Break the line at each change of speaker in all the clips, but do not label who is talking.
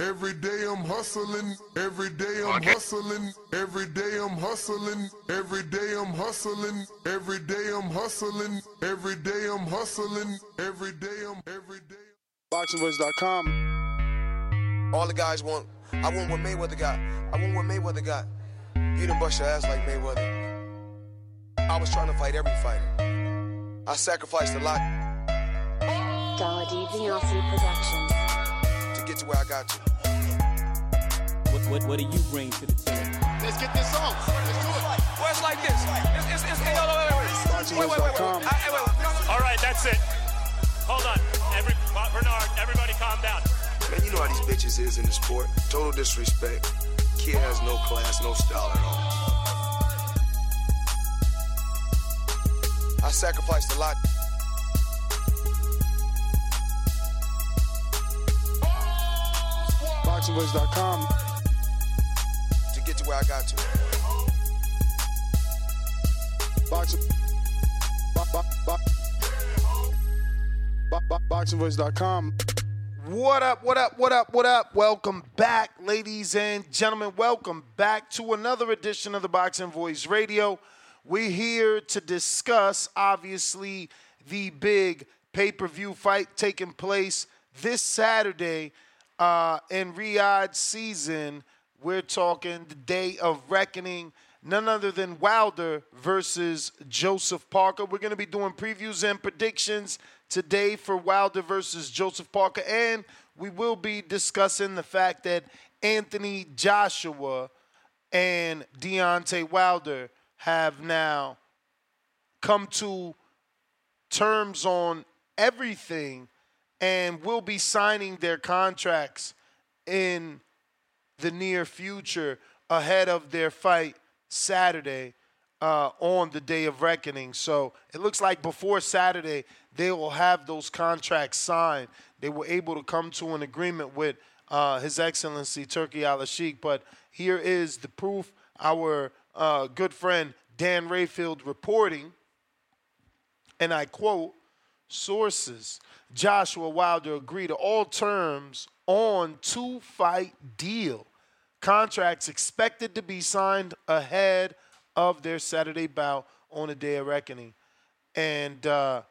Every day I'm hustling, every day I'm hustling, every day I'm hustling, every day I'm hustling, every day I'm hustling, every day I'm hustling, every day I'm every day.
BoxingVoice.com. All the guys want, I want what Mayweather got. I want what Mayweather got. You done bust your ass like Mayweather. I was trying to fight every fighter. I sacrificed a lot
Dollar Vinyasa Productions.
to get to where I got to.
What, what, what do you bring to the table?
Let's get this on. Let's do it.
Well, it's like this. It's, it's, it's, hey, hold on, wait, wait, wait. Wait, wait, wait, wait. I- wait.
All right, that's it. Hold on. Every Bernard, everybody calm down.
Man, you know how these bitches is in the sport. Total disrespect. Kid has no class, no style at all. I sacrificed a lot.
BoxingVoice.com.
to where I got to.
Boxing. Bo- bo- bo- bo- bo- BoxingVoice.com.
What up, what up, what up, what up? Welcome back, ladies and gentlemen. Welcome back to another edition of the Boxing Voice Radio. We're here to discuss, obviously, the big pay per view fight taking place this Saturday uh, in Riyadh season. We're talking the day of reckoning, none other than Wilder versus Joseph Parker. We're going to be doing previews and predictions today for Wilder versus Joseph Parker, and we will be discussing the fact that Anthony Joshua and Deontay Wilder have now come to terms on everything and will be signing their contracts in the near future ahead of their fight Saturday uh, on the day of reckoning. So it looks like before Saturday, they will have those contracts signed. They were able to come to an agreement with uh, His Excellency Turki Al Sheikh. But here is the proof our uh, good friend Dan Rafael reporting, and I quote sources Joshua Wilder agreed to all terms on two fight deal. Contracts expected to be signed ahead of their Saturday bout on the day of reckoning. And uh,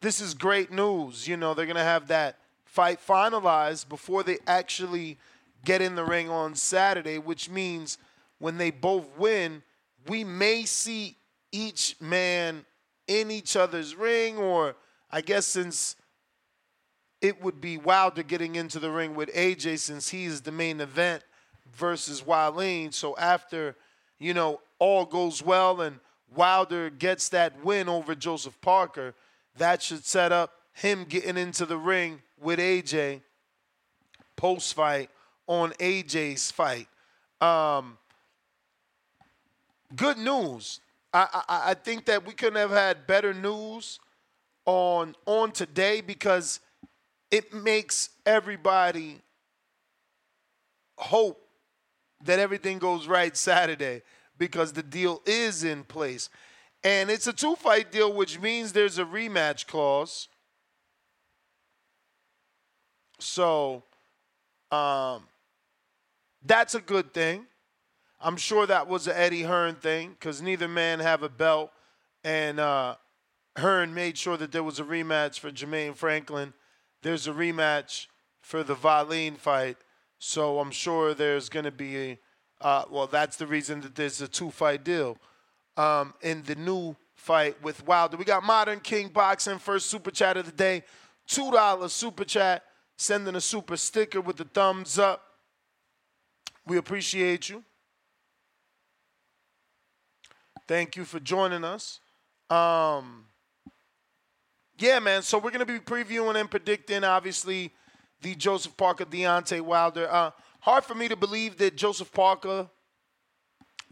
this is great news. You know, they're going to have that fight finalized before they actually get in the ring on Saturday, which means when they both win, we may see each man in each other's ring, or I guess since it would be Wilder getting into the ring with AJ since he is the main event versus Wallin. So after, you know, all goes well and Wilder gets that win over Joseph Parker, that should set up him getting into the ring with AJ post fight on AJ's fight. Um, good news. I, I I think that we couldn't have had better news on on today because it makes everybody hope that everything goes right Saturday because the deal is in place. And it's a two fight deal, which means there's a rematch clause. So um, that's a good thing. I'm sure that was an Eddie Hearn thing because neither man have a belt, and uh, Hearn made sure that there was a rematch for Jermaine Franklin. There's a rematch for the Wallin fight, so I'm sure there's going to be a, Uh, well, that's the reason that there's a two fight deal um, in the new fight with Wilder. We got Modern King Boxing, first super chat of the day. $2 super chat, sending a super sticker with the thumbs up. We appreciate you. Thank you for joining us. Um, yeah, man. So we're gonna be previewing and predicting, obviously, the Joseph Parker Deontay Wilder. Uh, hard for me to believe that Joseph Parker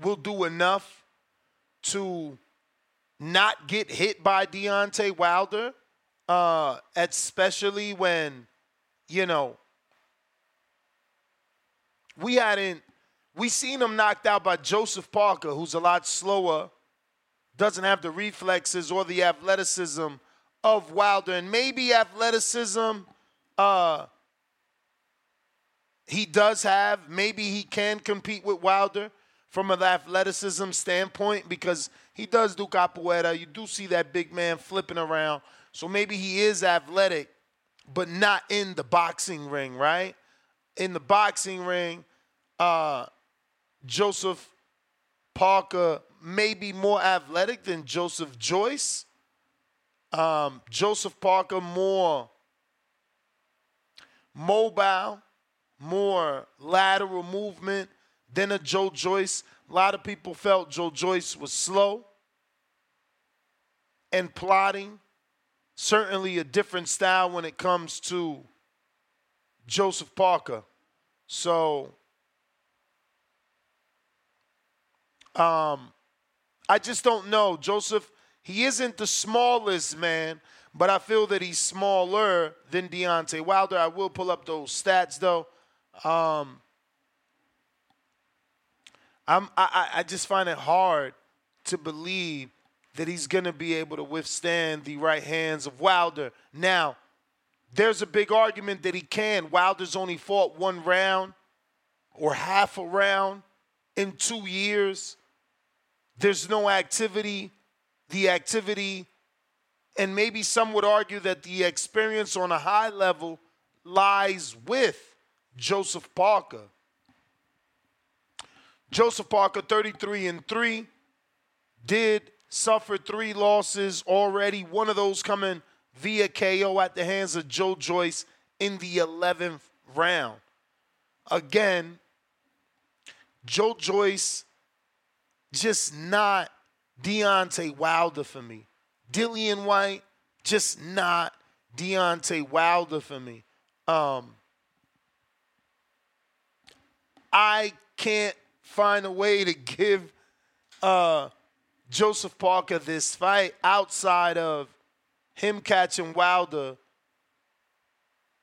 will do enough to not get hit by Deontay Wilder, uh, especially when, you know, we hadn't we seen him knocked out by Joseph Parker, who's a lot slower, doesn't have the reflexes or the athleticism of Wilder, and maybe athleticism uh, he does have. Maybe he can compete with Wilder from an athleticism standpoint because he does do capoeira. You do see that big man flipping around. So maybe he is athletic, but not in the boxing ring, right? In the boxing ring, uh, Joseph Parker may be more athletic than Joseph Joyce. Um, Joseph Parker more mobile, more lateral movement than a Joe Joyce. A lot of people felt Joe Joyce was slow and plotting. Certainly a different style when it comes to Joseph Parker. So um, I just don't know. Joseph, he isn't the smallest man, but I feel that he's smaller than Deontay Wilder. I will pull up those stats though. Um, I'm, I, I just find it hard to believe that he's going to be able to withstand the right hands of Wilder. Now, there's a big argument that he can. Wilder's only fought one round or half a round in two years. There's no activity. The activity, and maybe some would argue that the experience on a high level lies with Joseph Parker. Joseph Parker, 33 and 3, did suffer three losses already. One of those coming via KO at the hands of Joe Joyce in the 11th round. Again, Joe Joyce just not Deontay Wilder for me. Dillian Whyte, just not Deontay Wilder for me. Um, I can't find a way to give uh, Joseph Parker this fight outside of him catching Wilder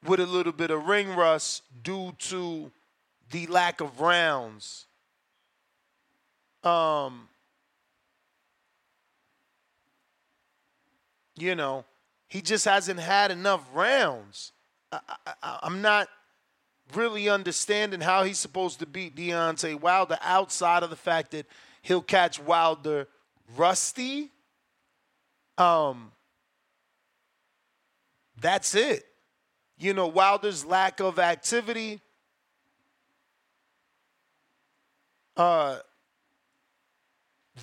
with a little bit of ring rust due to the lack of rounds. Um, you know, he just hasn't had enough rounds. I, I'm not really understanding how he's supposed to beat Deontay Wilder outside of the fact that he'll catch Wilder rusty. Um, that's it. You know, Wilder's lack of activity. Uh,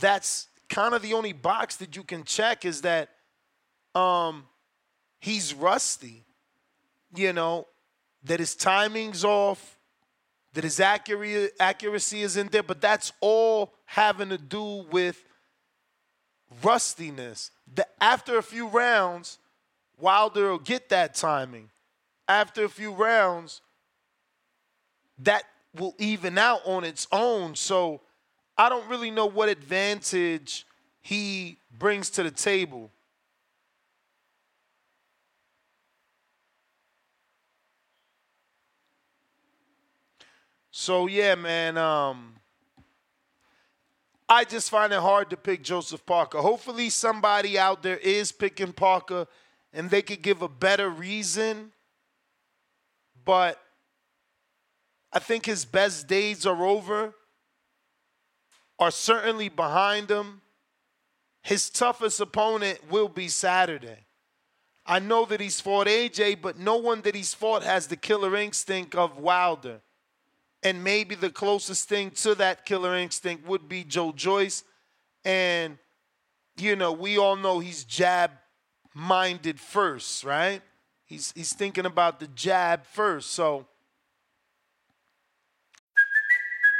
that's kind of the only box that you can check is that um, he's rusty. You know, that his timing's off, that his accuracy, isn't there, but that's all having to do with rustiness. The, after a few rounds, Wilder will get that timing. After a few rounds, that will even out on its own. So I don't really know what advantage he brings to the table. So yeah, man. Um, I just find it hard to pick Joseph Parker. Hopefully, somebody out there is picking Parker, and they could give a better reason. But I think his best days are over, are certainly behind him. His toughest opponent will be Saturday. I know that he's fought AJ, but no one that he's fought has the killer instinct of Wilder. And maybe the closest thing to that killer instinct would be Joe Joyce. And, you know, we all know he's jab minded first, right? He's, he's thinking about the jab first. So,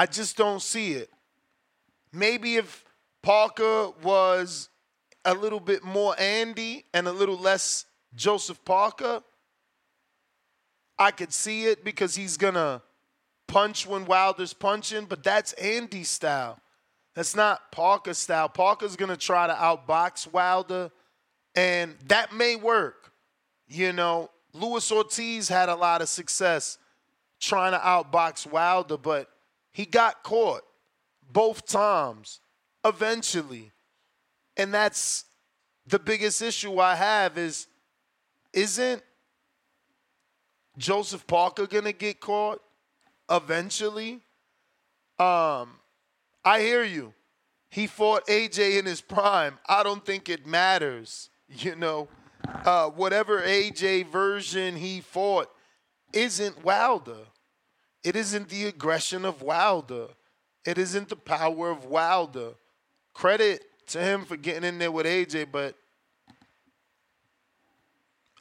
I just don't see it. Maybe if Parker was a little bit more Andy and a little less Joseph Parker, I could see it because he's going to punch when Wilder's punching, but that's Andy's style. That's not Parker's style. Parker's going to try to outbox Wilder, and that may work. You know, Luis Ortiz had a lot of success trying to outbox Wilder, but he got caught both times eventually. And that's the biggest issue I have is isn't Joseph Parker going to get caught eventually? Um I hear you. He fought AJ in his prime. I don't think it matters, you know. Uh, whatever AJ version he fought isn't Wilder. It isn't the aggression of Wilder. It isn't the power of Wilder. Credit to him for getting in there with AJ, but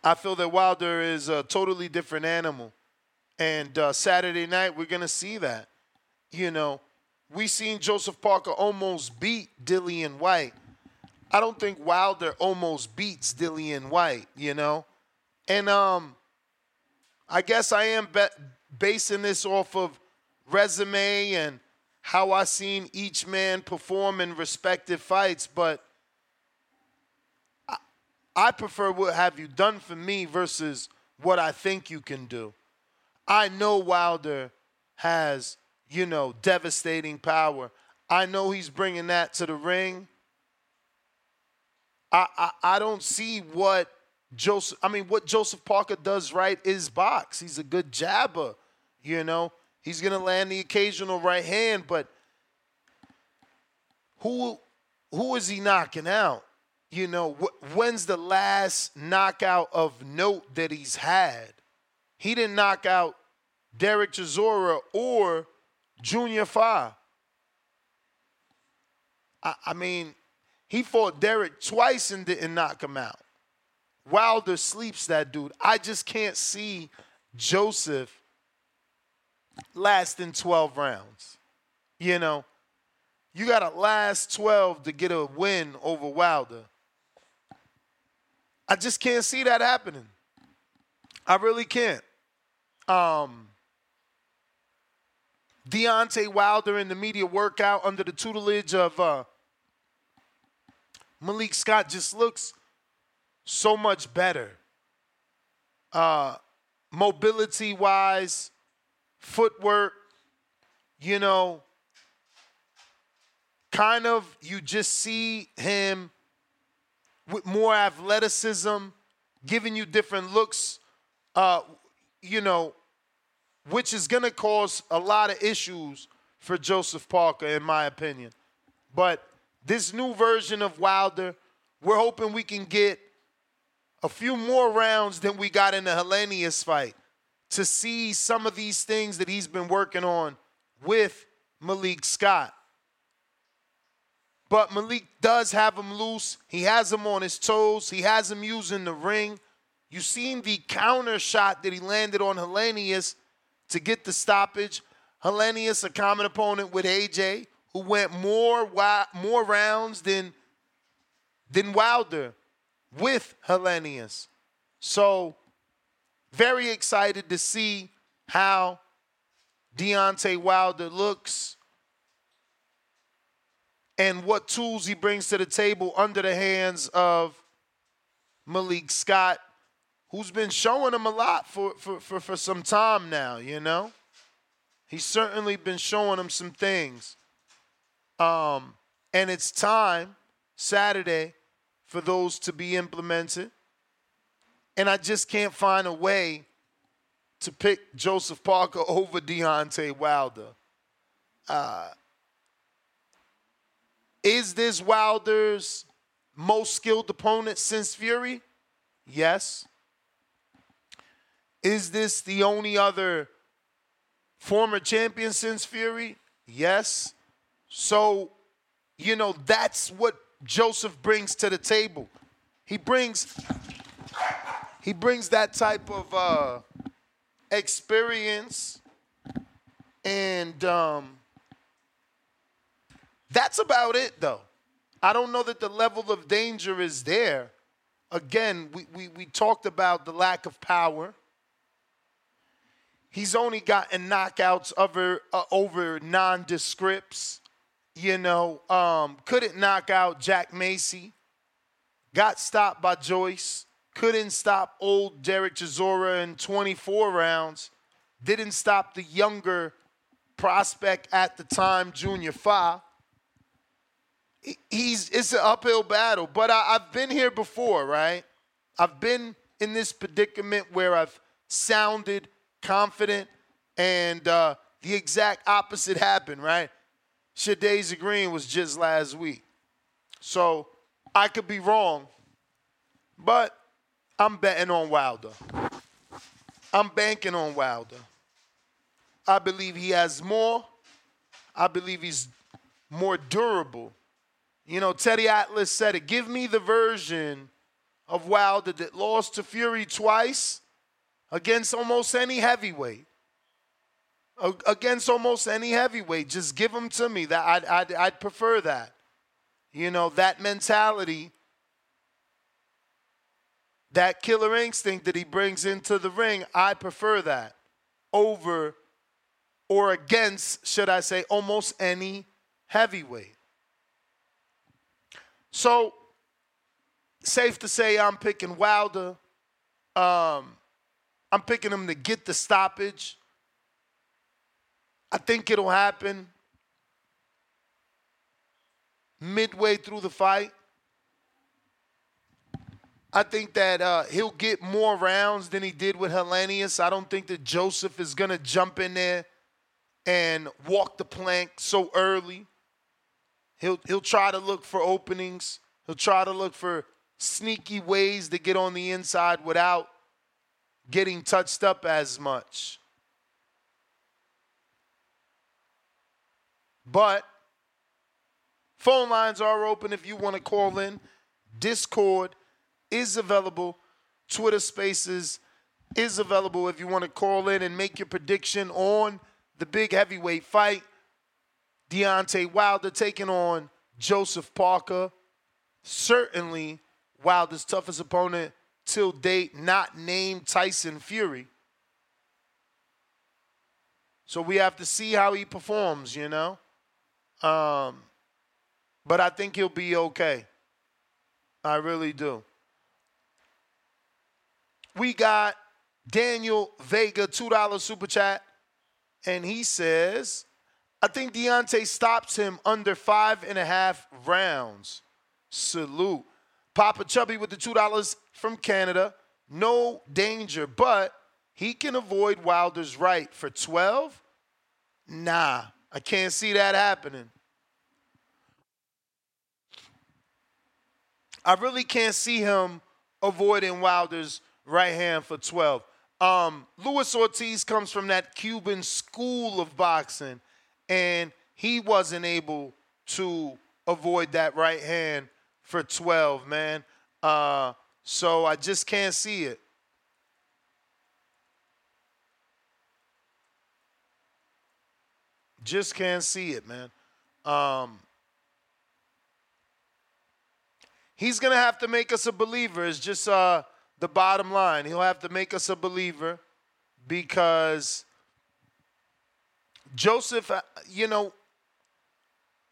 I feel that Wilder is a totally different animal. And uh, Saturday night, we're going to see that. You know, we seen Joseph Parker almost beat Dillian Whyte. I don't think Wilder almost beats Dillian Whyte, you know? And um, I guess I am bet basing this off of resume and how I seen each man perform in respective fights, but I, I prefer what have you done for me versus what I think you can do. I know Wilder has, you know, devastating power. I know he's bringing that to the ring. I, I, I don't see what Joseph, I mean, what Joseph Parker does right is box. He's a good jabber, you know. He's going to land the occasional right hand, but who who is he knocking out? You know, wh- when's the last knockout of note that he's had? He didn't knock out Derek Chisora or Junior Fa. I, I mean, he fought Derek twice and didn't knock him out. Wilder sleeps that dude. I just can't see Joseph lasting 12 rounds. You know, you got to last 12 to get a win over Wilder. I just can't see that happening. I really can't. Um, Deontay Wilder in the media workout under the tutelage of uh, Malik Scott just looks so much better. Uh, mobility wise, footwork, you know, kind of you just see him with more athleticism, giving you different looks, uh, you know, which is going to cause a lot of issues for Joseph Parker, in my opinion. But this new version of Wilder, we're hoping we can get a few more rounds than we got in the Helenius fight to see some of these things that he's been working on with Malik Scott. But Malik does have him loose. He has him on his toes. He has him using the ring. You've seen the counter shot that he landed on Helenius to get the stoppage. Helenius, a common opponent with AJ, who went more more rounds than than Wilder with Helenius. So very excited to see how Deontay Wilder looks and what tools he brings to the table under the hands of Malik Scott, who's been showing him a lot for, for, for, for some time now, you know? He's certainly been showing him some things. Um, and it's time Saturday for those to be implemented. And I just can't find a way to pick Joseph Parker over Deontay Wilder. Uh, is this Wilder's most skilled opponent since Fury? Yes. Is this the only other former champion since Fury? Yes. So, you know, that's what Joseph brings to the table. He brings he brings that type of uh, experience and um, that's about it though. I don't know that the level of danger is there. Again, we, we, we talked about the lack of power. He's only gotten knockouts over uh, over nondescripts. You know, um, couldn't knock out Jack Massey. Got stopped by Joyce. Couldn't stop old Derek Chisora in 24 rounds. Didn't stop the younger prospect at the time, Junior Fa. He's it's an uphill battle, but I, I've been here before, right? I've been in this predicament where I've sounded confident, and uh, the exact opposite happened, right? Shadasia Green was just last week. So I could be wrong, but I'm betting on Wilder. I'm banking on Wilder. I believe he has more. I believe he's more durable. You know, Teddy Atlas said it. Give me the version of Wilder that lost to Fury twice against almost any heavyweight. Against almost any heavyweight, just give them to me. That I'd, I'd, I'd prefer that. You know that mentality, that killer instinct that he brings into the ring. I prefer that over or against, should I say, almost any heavyweight. So, safe to say, I'm picking Wilder. Um, I'm picking him to get the stoppage. I think it'll happen midway through the fight. I think that uh, he'll get more rounds than he did with Helenius. I don't think that Joseph is going to jump in there and walk the plank so early. He'll, he'll try to look for openings. He'll try to look for sneaky ways to get on the inside without getting touched up as much. But phone lines are open if you want to call in. Discord is available. Twitter Spaces is available if you want to call in and make your prediction on the big heavyweight fight. Deontay Wilder taking on Joseph Parker. Certainly Wilder's toughest opponent till date not named Tyson Fury. So we have to see how he performs, you know. Um, but I think he'll be okay. I really do. We got Daniel Vega, $2 super chat. And he says, I think Deontay stops him under five and a half rounds. Salute. Papa Chubby with the $2 from Canada. No danger, but he can avoid Wilder's right for 12? Nah, I can't see that happening. I really can't see him avoiding Wilder's right hand for 12. Um, Luis Ortiz comes from that Cuban school of boxing, and he wasn't able to avoid that right hand for 12, man. Uh, so I just can't see it. Just can't see it, man. Um, he's gonna have to make us a believer. It's just uh, the bottom line. He'll have to make us a believer because Joseph, uh, you know,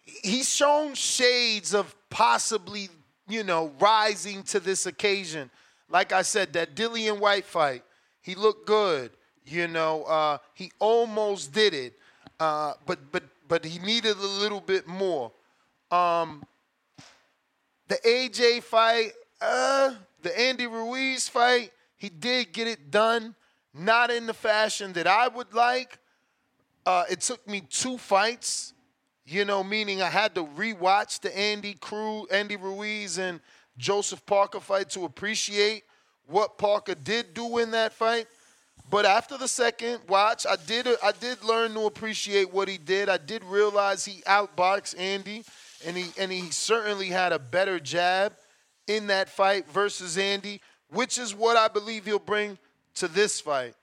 he's shown shades of possibly, you know, rising to this occasion. Like I said, that Dillian Whyte fight, he looked good. You know, uh, he almost did it. Uh, but but but he needed a little bit more. Um, the AJ fight, uh, the Andy Ruiz fight, he did get it done, not in the fashion that I would like. Uh, it took me two fights, you know, meaning I had to rewatch the Andy Crew, Andy Ruiz and Joseph Parker fight to appreciate what Parker did do in that fight. But after the second watch, I did I did learn to appreciate what he did. I did realize he outboxed Andy, and he and he certainly had a better jab in that fight versus Andy, which is what I believe he'll bring to this fight.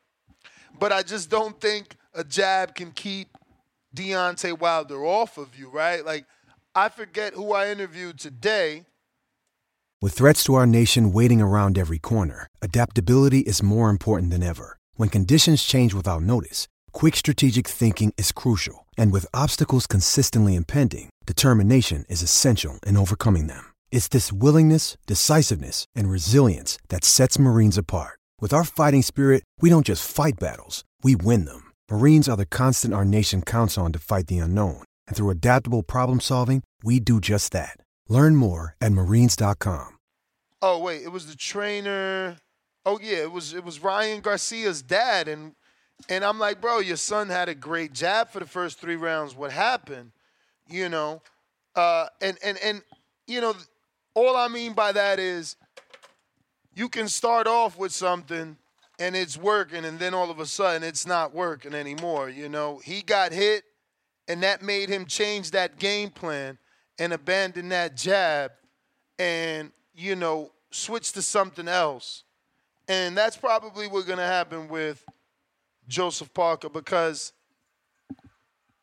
But I just don't think a jab can keep Deontay Wilder off of you, right? Like I forget who I interviewed today.
With threats to our nation waiting around every corner, adaptability is more important than ever. When conditions change without notice, quick strategic thinking is crucial. And with obstacles consistently impending, determination is essential in overcoming them. It's this willingness, decisiveness, and resilience that sets Marines apart. With our fighting spirit, we don't just fight battles, we win them. Marines are the constant our nation counts on to fight the unknown. And through adaptable problem solving, we do just that. Learn more at marines.com.
Oh wait, it was the trainer. Oh yeah, it was it was Ryan Garcia's dad, and and I'm like, bro, your son had a great jab for the first three rounds. What happened? You know, uh, and and and you know, all I mean by that is you can start off with something and it's working, and then all of a sudden it's not working anymore. You know, he got hit, and that made him change that game plan and abandon that jab, and you know, switch to something else. And that's probably what's going to happen with Joseph Parker because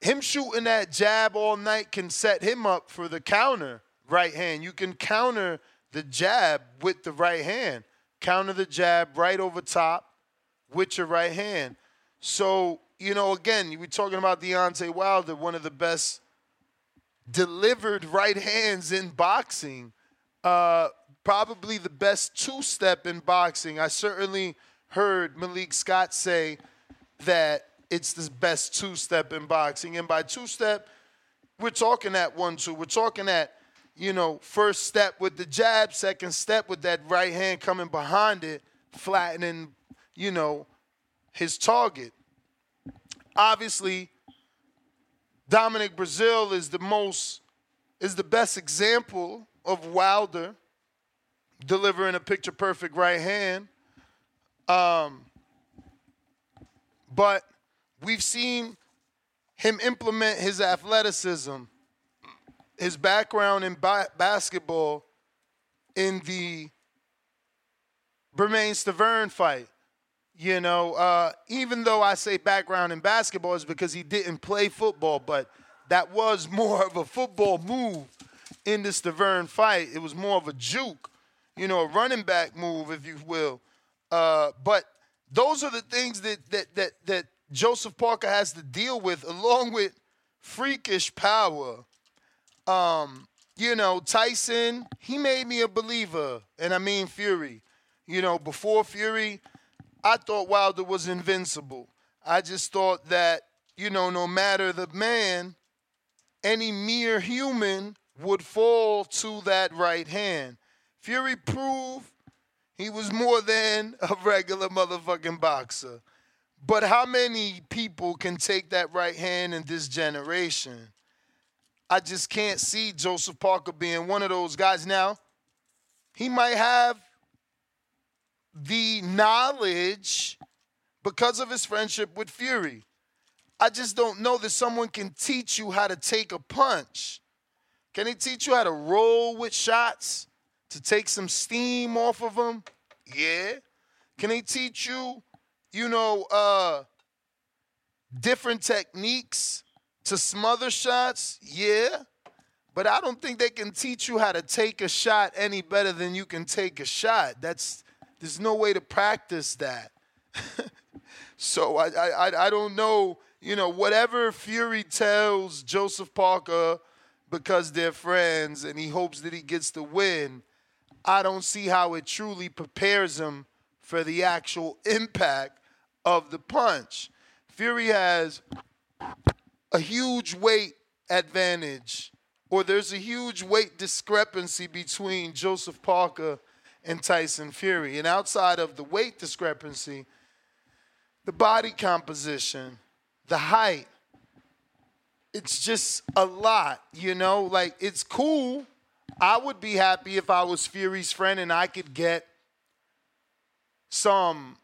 him shooting that jab all night can set him up for the counter right hand. You can counter the jab with the right hand, counter the jab right over top with your right hand. So, you know, again, we're talking about Deontay Wilder, one of the best delivered right hands in boxing. Uh, probably the best two step in boxing. I certainly heard Malik Scott say that it's the best two step in boxing. And by two step, we're talking at one, two. We're talking at, you know, first step with the jab, second step with that right hand coming behind it, flattening, you know, his target. Obviously, Dominic Breazeale is the most, is the best example of Wilder delivering a picture perfect right hand. Um, but we've seen him implement his athleticism, his background in ba- basketball in the Bermane Stiverne fight. You know, uh, even though I say background in basketball is because he didn't play football, but that was more of a football move in the Stavern fight. It was more of a juke you know, a running back move, if you will. Uh, but those are the things that that that that Joseph Parker has to deal with, along with freakish power. Um, you know, Tyson, he made me a believer, and I mean Fury. You know, before Fury, I thought Wilder was invincible. I just thought that, you know, no matter the man, any mere human would fall to that right hand. Fury proved he was more than a regular motherfucking boxer. But how many people can take that right hand in this generation? I just can't see Joseph Parker being one of those guys. Now, he might have the knowledge because of his friendship with Fury. I just don't know that someone can teach you how to take a punch. Can he teach you how to roll with shots? to take some steam off of them? Yeah. Can they teach you, you know, uh, different techniques to smother shots? Yeah. But I don't think they can teach you how to take a shot any better than you can take a shot. That's there's no way to practice that. so I, I I don't know, you know, whatever Fury tells Joseph Parker because they're friends and he hopes that he gets the win I don't see how it truly prepares him for the actual impact of the punch. Fury has a huge weight advantage or there's a huge weight discrepancy between Joseph Parker and Tyson Fury. And outside of the weight discrepancy, the body composition, the height, it's just a lot, you know? Like, it's cool. I would be happy if I was Fury's friend and I could get some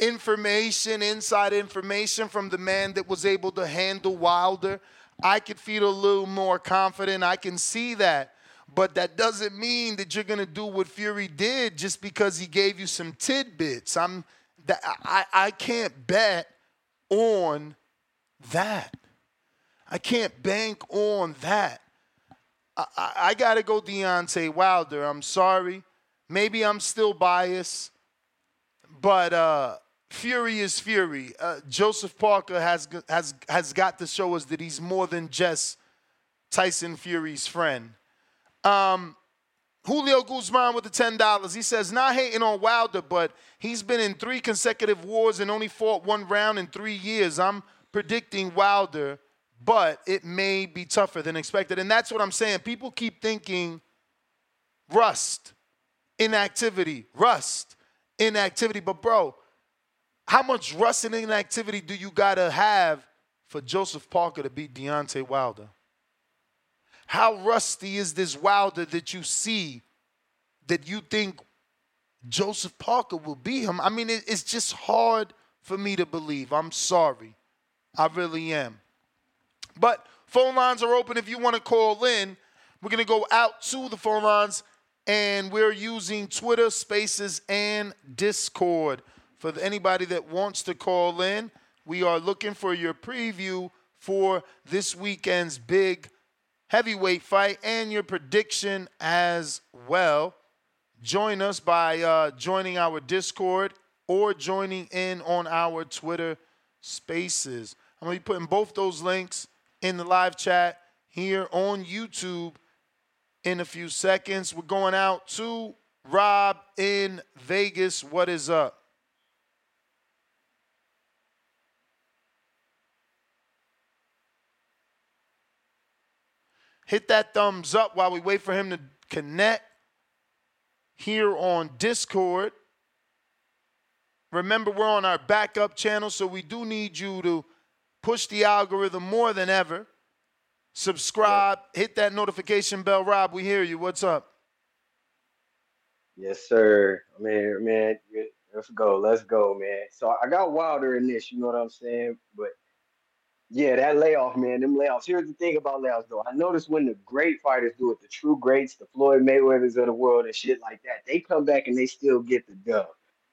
information, inside information from the man that was able to handle Wilder. I could feel a little more confident. I can see that. But that doesn't mean that you're gonna do what Fury did just because he gave you some tidbits. I'm that I, I can't bet on that. I can't bank on that. I, I, I gotta go Deontay Wilder. I'm sorry. Maybe I'm still biased, but uh, Fury is Fury. Uh, Joseph Parker has has has got to show us that he's more than just Tyson Fury's friend. Um, Julio Guzman with the ten dollars. He says, not hating on Wilder, but he's been in three consecutive wars and only fought one round in three years. I'm predicting Wilder, but it may be tougher than expected. And that's what I'm saying. People keep thinking rust, inactivity, rust, inactivity. But bro, how much rust and inactivity do you gotta have for Joseph Parker to beat Deontay Wilder? How rusty is this Wilder that you see that you think Joseph Parker will beat him? I mean, it, it's just hard for me to believe. I'm sorry. I really am. But phone lines are open if you want to call in. We're going to go out to the phone lines, and we're using Twitter, Spaces, and Discord. For anybody that wants to call in, we are looking for your preview for this weekend's big heavyweight fight and your prediction as well. Join us by uh, joining our Discord or joining in on our Twitter spaces. I'm going to be putting both those links in the live chat here on YouTube in a few seconds. We're going out to Rob in Vegas. What is up? Hit that thumbs up while we wait for him to connect here on Discord. Remember, we're on our backup channel, so we do need you to push the algorithm more than ever. Subscribe, hit that notification bell. Rob, we hear you. What's up?
Yes, sir. Man, man, let's go. Let's go, man. So I got Wilder in this, you know what I'm saying? But yeah, that layoff, man, them layoffs. Here's the thing about layoffs, though. I notice when the great fighters do it, the true greats, the Floyd Mayweathers of the world and shit like that, they come back and they still get the dub.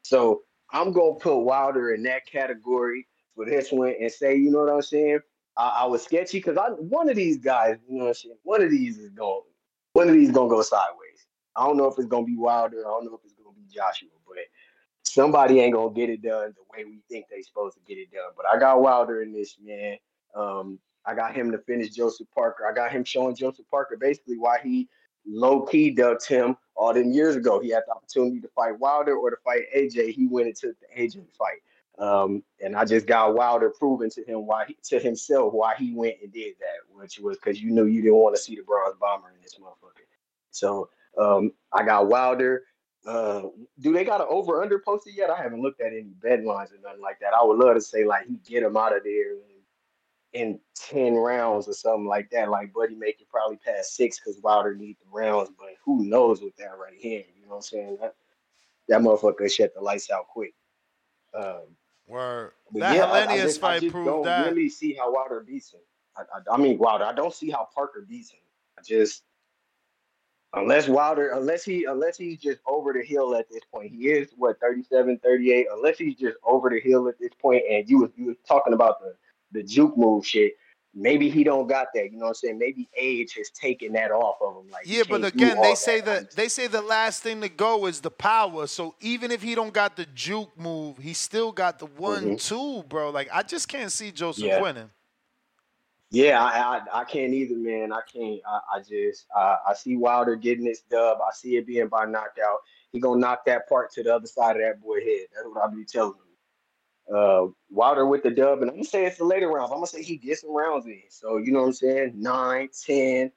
So I'm gonna put Wilder in that category for this one and say, you know what I'm saying? I, I was sketchy because I one of these guys, you know what I'm saying? One of these is going, one of these gonna go sideways. I don't know if it's gonna be Wilder. I don't know if it's gonna be Joshua, somebody ain't gonna get it done the way we think they supposed to get it done. But I got Wilder in this, man. Um, I got him to finish Joseph Parker. I got him showing Joseph Parker basically why he low key ducked him all them years ago. He had the opportunity to fight Wilder or to fight AJ. He went and took the AJ fight. Um, and I just got Wilder proving to him why he, to himself why he went and did that, which was because you knew you didn't want to see the bronze bomber in this motherfucker. So um, I got Wilder. Uh, do they got an over under posted yet? I haven't looked at any bed lines or nothing like that. I would love to say like he get him out of there in 10 rounds or something like that. Like Buddy make it probably past six because Wilder need the rounds, but who knows with that right hand? You know what I'm saying? That, that motherfucker shut the lights out quick. Um, but
That
yeah, I, I
Helenius
just, I
fight
just
proved
don't
that.
really see how Wilder beats him. I, I, I mean Wilder. I don't see how Parker beats him. I just unless Wilder, unless he, unless he's just over the hill at this point. He is what 37, 38. Unless he's just over the hill at this point, and you was you was talking about the the juke move shit. Maybe he don't got that. You know what I'm saying? Maybe age has taken that off of him. Like
Yeah, but again, they say that they say the last thing to go is the power. So even if he don't got the juke move, he still got the one
Mhm.
two, bro. Like I just can't see Joseph
Yeah.
winning.
Yeah, I, I I can't either, man. I can't. I, I just I, I see Wilder getting this dub. I see it being by knockout. He gonna knock that part to the other side of that boy head. That's what I be telling him. Uh, Wilder with the dub, and I'm gonna say it's the later rounds. I'm gonna say he gets some rounds in. So you know what I'm saying? Nine, ten,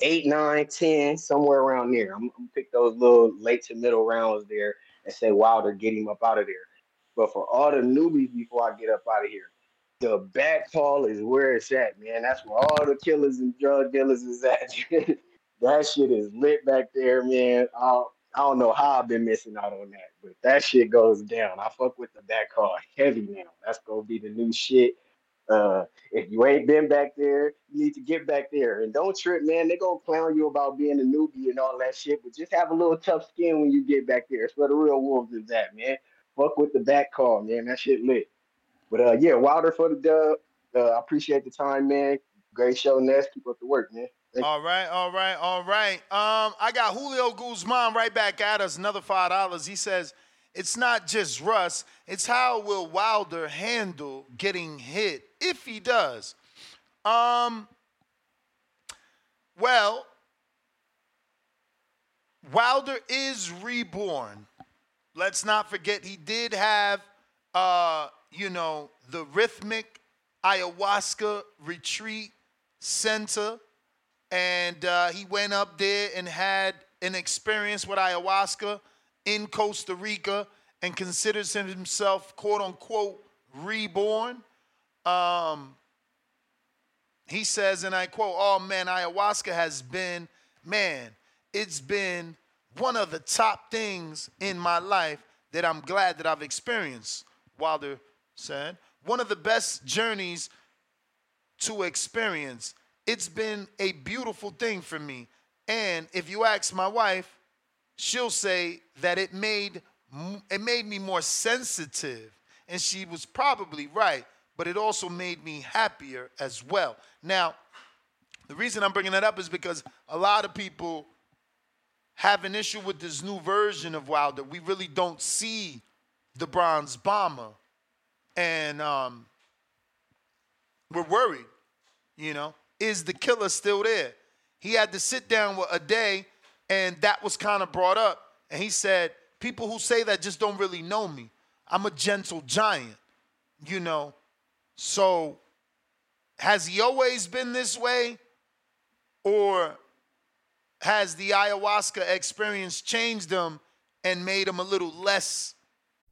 eight, nine, ten, somewhere around there. I'm, I'm gonna pick those little late to middle rounds there and say Wilder get him up out of there. But for all the newbies, before I get up out of here, the back call is where it's at, man. That's where all the killers and drug dealers is at. that shit is lit back there, man. I, I don't know how I've been missing out on that, but that shit goes down. I fuck with the back call heavy now. That's gonna be the new shit. Uh, if you ain't been back there, you need to get back there. And don't trip, man. They gonna clown you about being a newbie and all that shit, but just have a little tough skin when you get back there. It's where the real wolves is at, man. Fuck with the back call, man. That shit lit. But uh, yeah, Wilder for the dub. Uh, I appreciate the time, man. Great show, Ness. Keep up the work, man. Thank.
All right, all right, all right. Um, I got Julio Guzman right back at us, another five dollars. He says, "It's not just Russ; it's how will Wilder handle getting hit if he does." Um, well, Wilder is reborn. Let's not forget he did have, uh, you know, the Rythmia ayahuasca retreat center and uh, he went up there and had an experience with ayahuasca in Costa Rica and considers himself quote unquote reborn. Um, he says, and I quote, Oh man, ayahuasca has been, man, it's been one of the top things in my life that I'm glad that I've experienced. Wilder said, one of the best journeys to experience it's been a beautiful thing for me. And if you ask my wife, she'll say that it made it made me more sensitive. And she was probably right, but it also made me happier as well. Now, the reason I'm bringing that up is because a lot of people have an issue with this new version of Wilder. We really don't see the bronze bomber. And um, we're worried, you know is the killer still there? He had to sit down with a day, and that was kind of brought up. And he said, People who say that just don't really know me. I'm a gentle giant, you know. So, has he always been this way? Or has the ayahuasca experience changed him and made him a little less?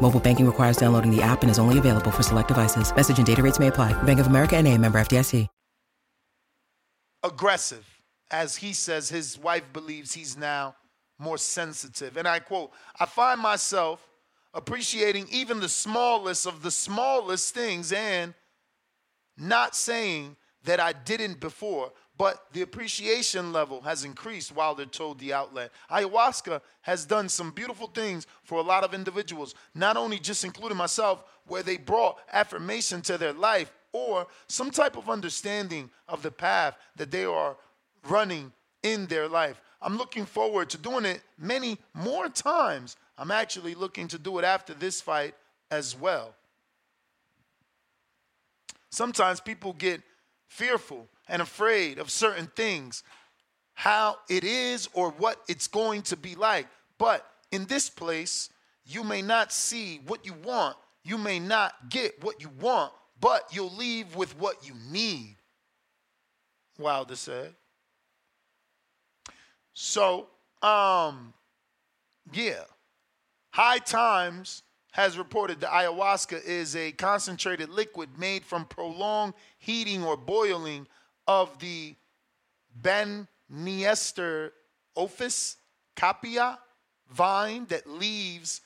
Mobile banking requires downloading the app and is only available for select devices. Message and data rates may apply. Bank of America and a member FDIC.
Aggressive. As he says, his wife believes he's now more sensitive. And I quote, I find myself appreciating even the smallest of the smallest things and not saying that I didn't before, but the appreciation level has increased, Wilder told the outlet. Ayahuasca has done some beautiful things for a lot of individuals, not only just including myself, where they brought affirmation to their life or some type of understanding of the path that they are running in their life. I'm looking forward to doing it many more times. I'm actually looking to do it after this fight as well. Sometimes people get fearful and afraid of certain things, how it is or what it's going to be like. But in this place, you may not see what you want, you may not get what you want, but you'll leave with what you need. Wilder said. So, um, yeah. High Times has reported that ayahuasca is a concentrated liquid made from prolonged heating or boiling of the Banister ophis capia vine that leaves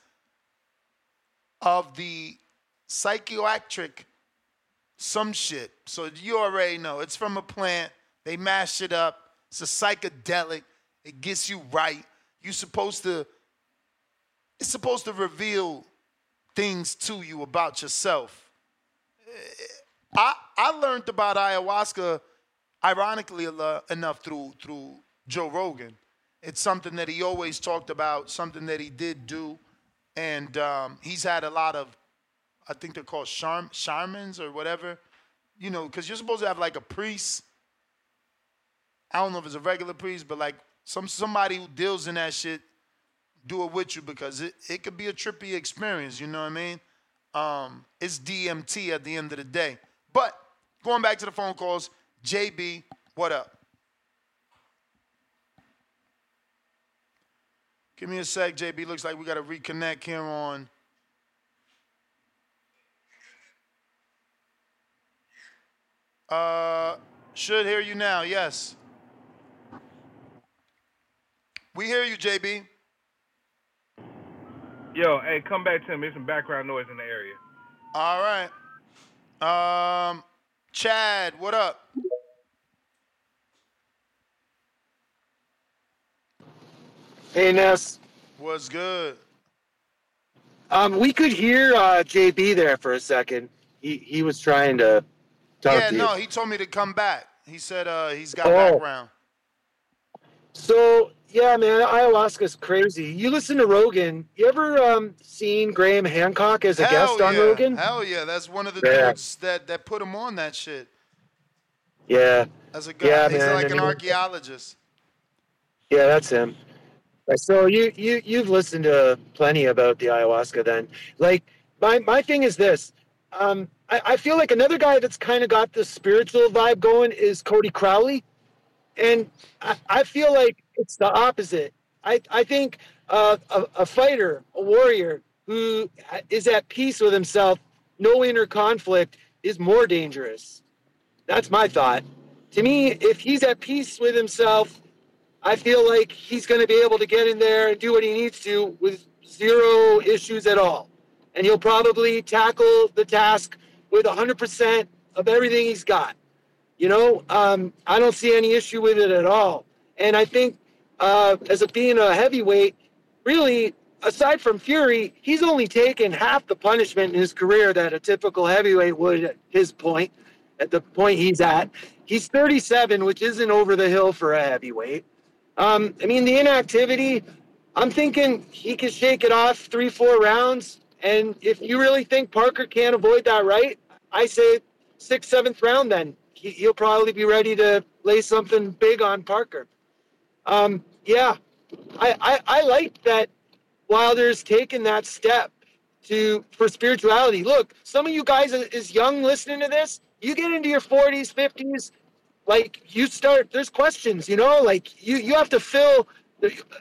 of the psychiatric some shit. So you already know it's from a plant. They mash it up. It's a psychedelic. It gets you right. You're supposed to, it's supposed to reveal things to you about yourself. I, I learned about ayahuasca ironically enough through through Joe Rogan. It's something that he always talked about, something that he did do, and um, he's had a lot of, I think they're called charm, or whatever, you know, because you're supposed to have like a priest. I don't know if it's a regular priest, but like some somebody who deals in that shit do it with you because it, it could be a trippy experience, you know what I mean? Um, it's DMT at the end of the day. But going back to the phone calls, JB, what up? Give me a sec, JB. Looks like we got to reconnect here on. Uh, should hear you now. Yes. We hear you, JB.
Yo, hey, come back to me. There's some background noise in the area.
All right. Um, Chad, what up?
Hey, Ness.
What's good?
Um, we could hear uh, JB there for a second. He he was trying to talk
yeah,
to you.
no, he told me to come back. He said uh, he's got
Oh.
background.
So yeah, man, ayahuasca's crazy. You listen to Rogan. You ever um, seen Graham Hancock as a
Hell
guest on. Rogan?
Hell yeah, that's one of the
Yeah.
dudes that, that put him on that shit.
Yeah.
As a guy,
Yeah,
he's
man,
like
I
an archaeologist.
Yeah, that's him. So you you you've listened to plenty about the ayahuasca then. Like my my thing is this. Um, I, I feel like another guy that's kind of got the spiritual vibe going is Cody Crowley, and I, I feel like it's the opposite. I I think uh, a, a fighter, a warrior who is at peace with himself, no inner conflict, is more dangerous. That's my thought. To me, if he's at peace with himself, I feel like he's going to be able to get in there and do what he needs to with zero issues at all. And he'll probably tackle the task with 100% of everything he's got. You know, um, I don't see any issue with it at all. And I think, uh, as a being a heavyweight, really, aside from Fury, he's only taken half the punishment in his career that a typical heavyweight would at his point, at the point he's at. He's 37, which isn't over the hill for a heavyweight. Um, I mean, the inactivity, I'm thinking he can shake it off three, four rounds. And if you really think Parker can't avoid that right, I say sixth, seventh round then. He, he'll probably be ready to lay something big on Parker. Um, yeah, I, I, I like that Wilder's taken that step to for spirituality. Look, some of you guys is young listening to this. You get into your 40s, 50s, like you start. There's questions, you know. Like you you have to fill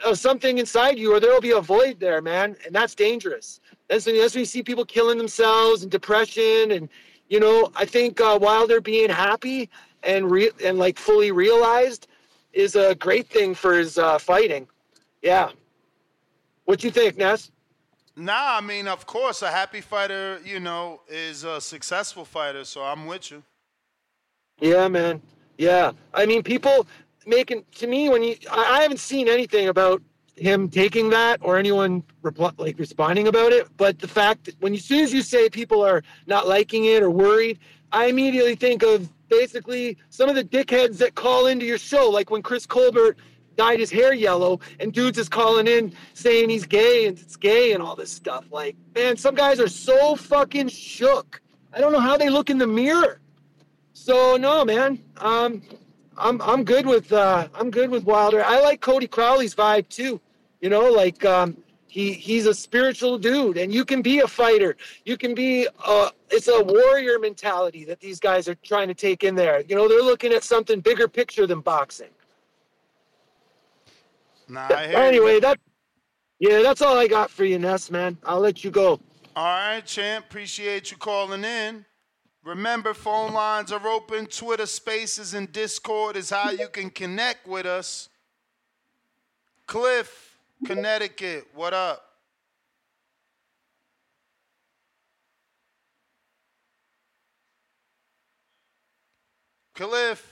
uh, something inside you, or there will be a void there, man, and that's dangerous. That's when, that's when you see people killing themselves and depression, and you know. I think uh, Wilder being happy and re- and like fully realized is a great thing for his uh, fighting. Yeah. What you think, Ness?
Nah, I mean, of course, a happy fighter, you know, is a successful fighter. So I'm with you.
Yeah, man. Yeah. I mean, people making to me when you I, haven't seen anything about him taking that or anyone repl- like responding about it. But the fact that when you, as soon as you say people are not liking it or worried, I immediately think of basically some of the dickheads that call into your show, like when Chris Colbert dyed his hair yellow and dudes is calling in saying he's gay and it's gay and all this stuff. Like, man, some guys are so fucking shook. I don't know how they look in the mirror. So no, man. Um, I'm I'm good with uh, I'm good with Wilder. I like Cody Crowley's vibe too. You know, like um, he he's a spiritual dude, and you can be a fighter. You can be uh, it's a warrior mentality that these guys are trying to take in there. You know, they're looking at something bigger picture than boxing.
Nah,
Anyway,
you.
that yeah, that's all I got for you, Ness, man. I'll let you go.
All right, champ. Appreciate you calling in. Remember, phone lines are open. Twitter Spaces and Discord is how you can connect with us. Cliff, Connecticut, what up? Cliff.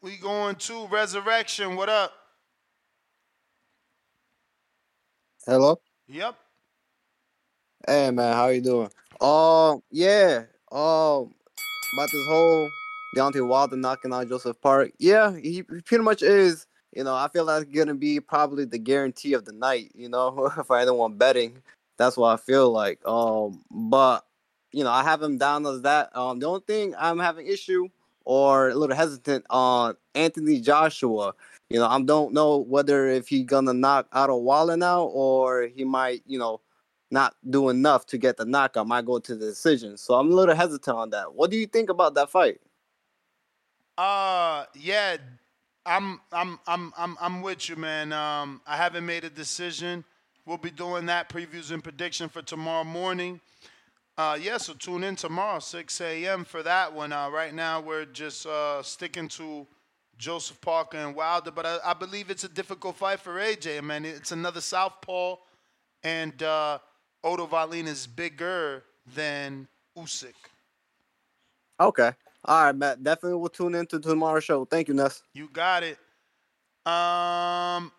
We going to Resurrection, what up?
Hello.
Yep.
Hey man, how you doing? Uh, yeah. Um, about this whole Deontay Wilder knocking out Joseph Park. Yeah, he he pretty much is. You know, I feel that's gonna be probably the guarantee of the night. You know, if I end anyone betting, that's what I feel like. Um, but you know, I have him down as that. Um, the only thing I'm having issue or a little hesitant on Anthony Joshua. You know, I don't know whether if he's gonna knock out a Wilder now or he might, you know, not do enough to get the knockout. Might go to the decision. So I'm a little hesitant on that. What do you think about that fight?
Uh, yeah, I'm, I'm, I'm, I'm, I'm with you, man. Um, I haven't made a decision. We'll be doing that previews and prediction for tomorrow morning. Uh, yeah, so tune in tomorrow, 6 a.m. for that one. Uh, right now, we're just uh, sticking to Joseph Parker and Wilder, but I, I believe it's a difficult fight for AJ. Man, it's another southpaw, and uh, Otto Wallin is bigger than Usyk.
Okay. All right, Matt. Definitely will tune into tomorrow's show. Thank you, Ness.
You got it. Um,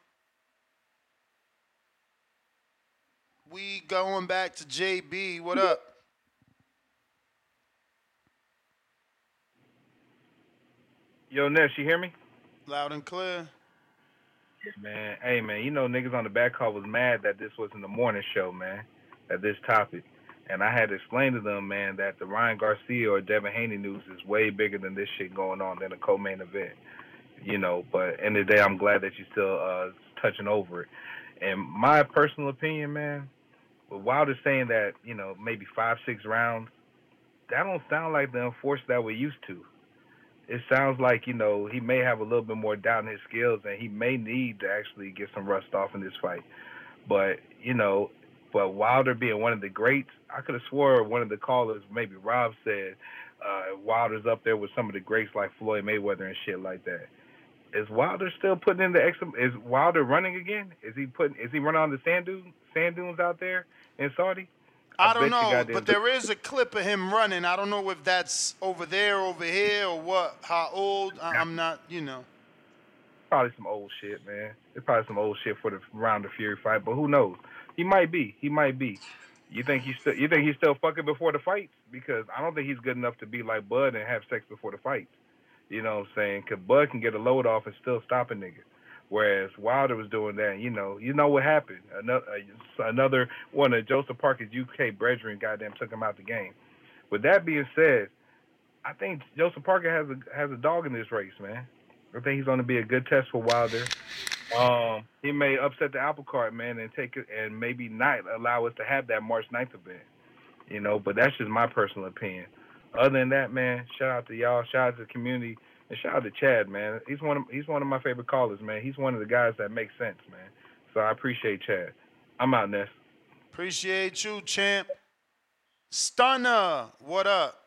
we going back to JB. What up?
Yo, Ness, you hear me?
Loud and clear.
Man, hey man, you know niggas on the back call was mad that this wasn't the morning show, man. At this topic. And I had to explain to them, man, that the Ryan Garcia or Devin Haney news is way bigger than this shit going on than a co main event. You know, but end of the day I'm glad that you're still uh touching over it. And my personal opinion, man, with Wilder saying that, you know, maybe five, six rounds, that don't sound like the enforcer that we're used to it sounds like you know he may have a little bit more doubt in his skills, and he may need to actually get some rust off in this fight. But you know, but Wilder being one of the greats, I could have swore one of the callers, maybe Rob said, uh, Wilder's up there with some of the greats like Floyd Mayweather and shit like that. Is Wilder still putting in the extra? Is Wilder running again? Is he putting? Is he running on the sand dunes? Sand dunes out there in Saudi?
I, don't know, but there is a clip of him running. I don't know if that's over there, over here, or what. How old? I, I'm not, you know.
Probably some old shit, man. It's probably some old shit for the round of Fury fight, but who knows? He might be. He might be. You think he's still? You think he's still fucking before the fights? Because I don't think he's good enough to be like Bud and have sex before the fights. You know what I'm saying? Because Bud can get a load off and still stop a nigga. Whereas Wilder was doing that, you know, you know what happened. Another, uh, another one of Joseph Parker's UK brethren, goddamn, took him out the game. With that being said, I think Joseph Parker has a has a dog in this race, man. I think he's going to be a good test for Wilder. Um, he may upset the apple cart, man, and take it and maybe not allow us to have that March 9th event. You know, but that's just my personal opinion. Other than that, man, shout out to y'all, shout out to the community, and shout out to Chad, man. He's one of he's one of my favorite callers, man. He's one of the guys that makes sense, man. So I appreciate Chad. I'm out, Ness.
Appreciate you, champ. Stunner, what up?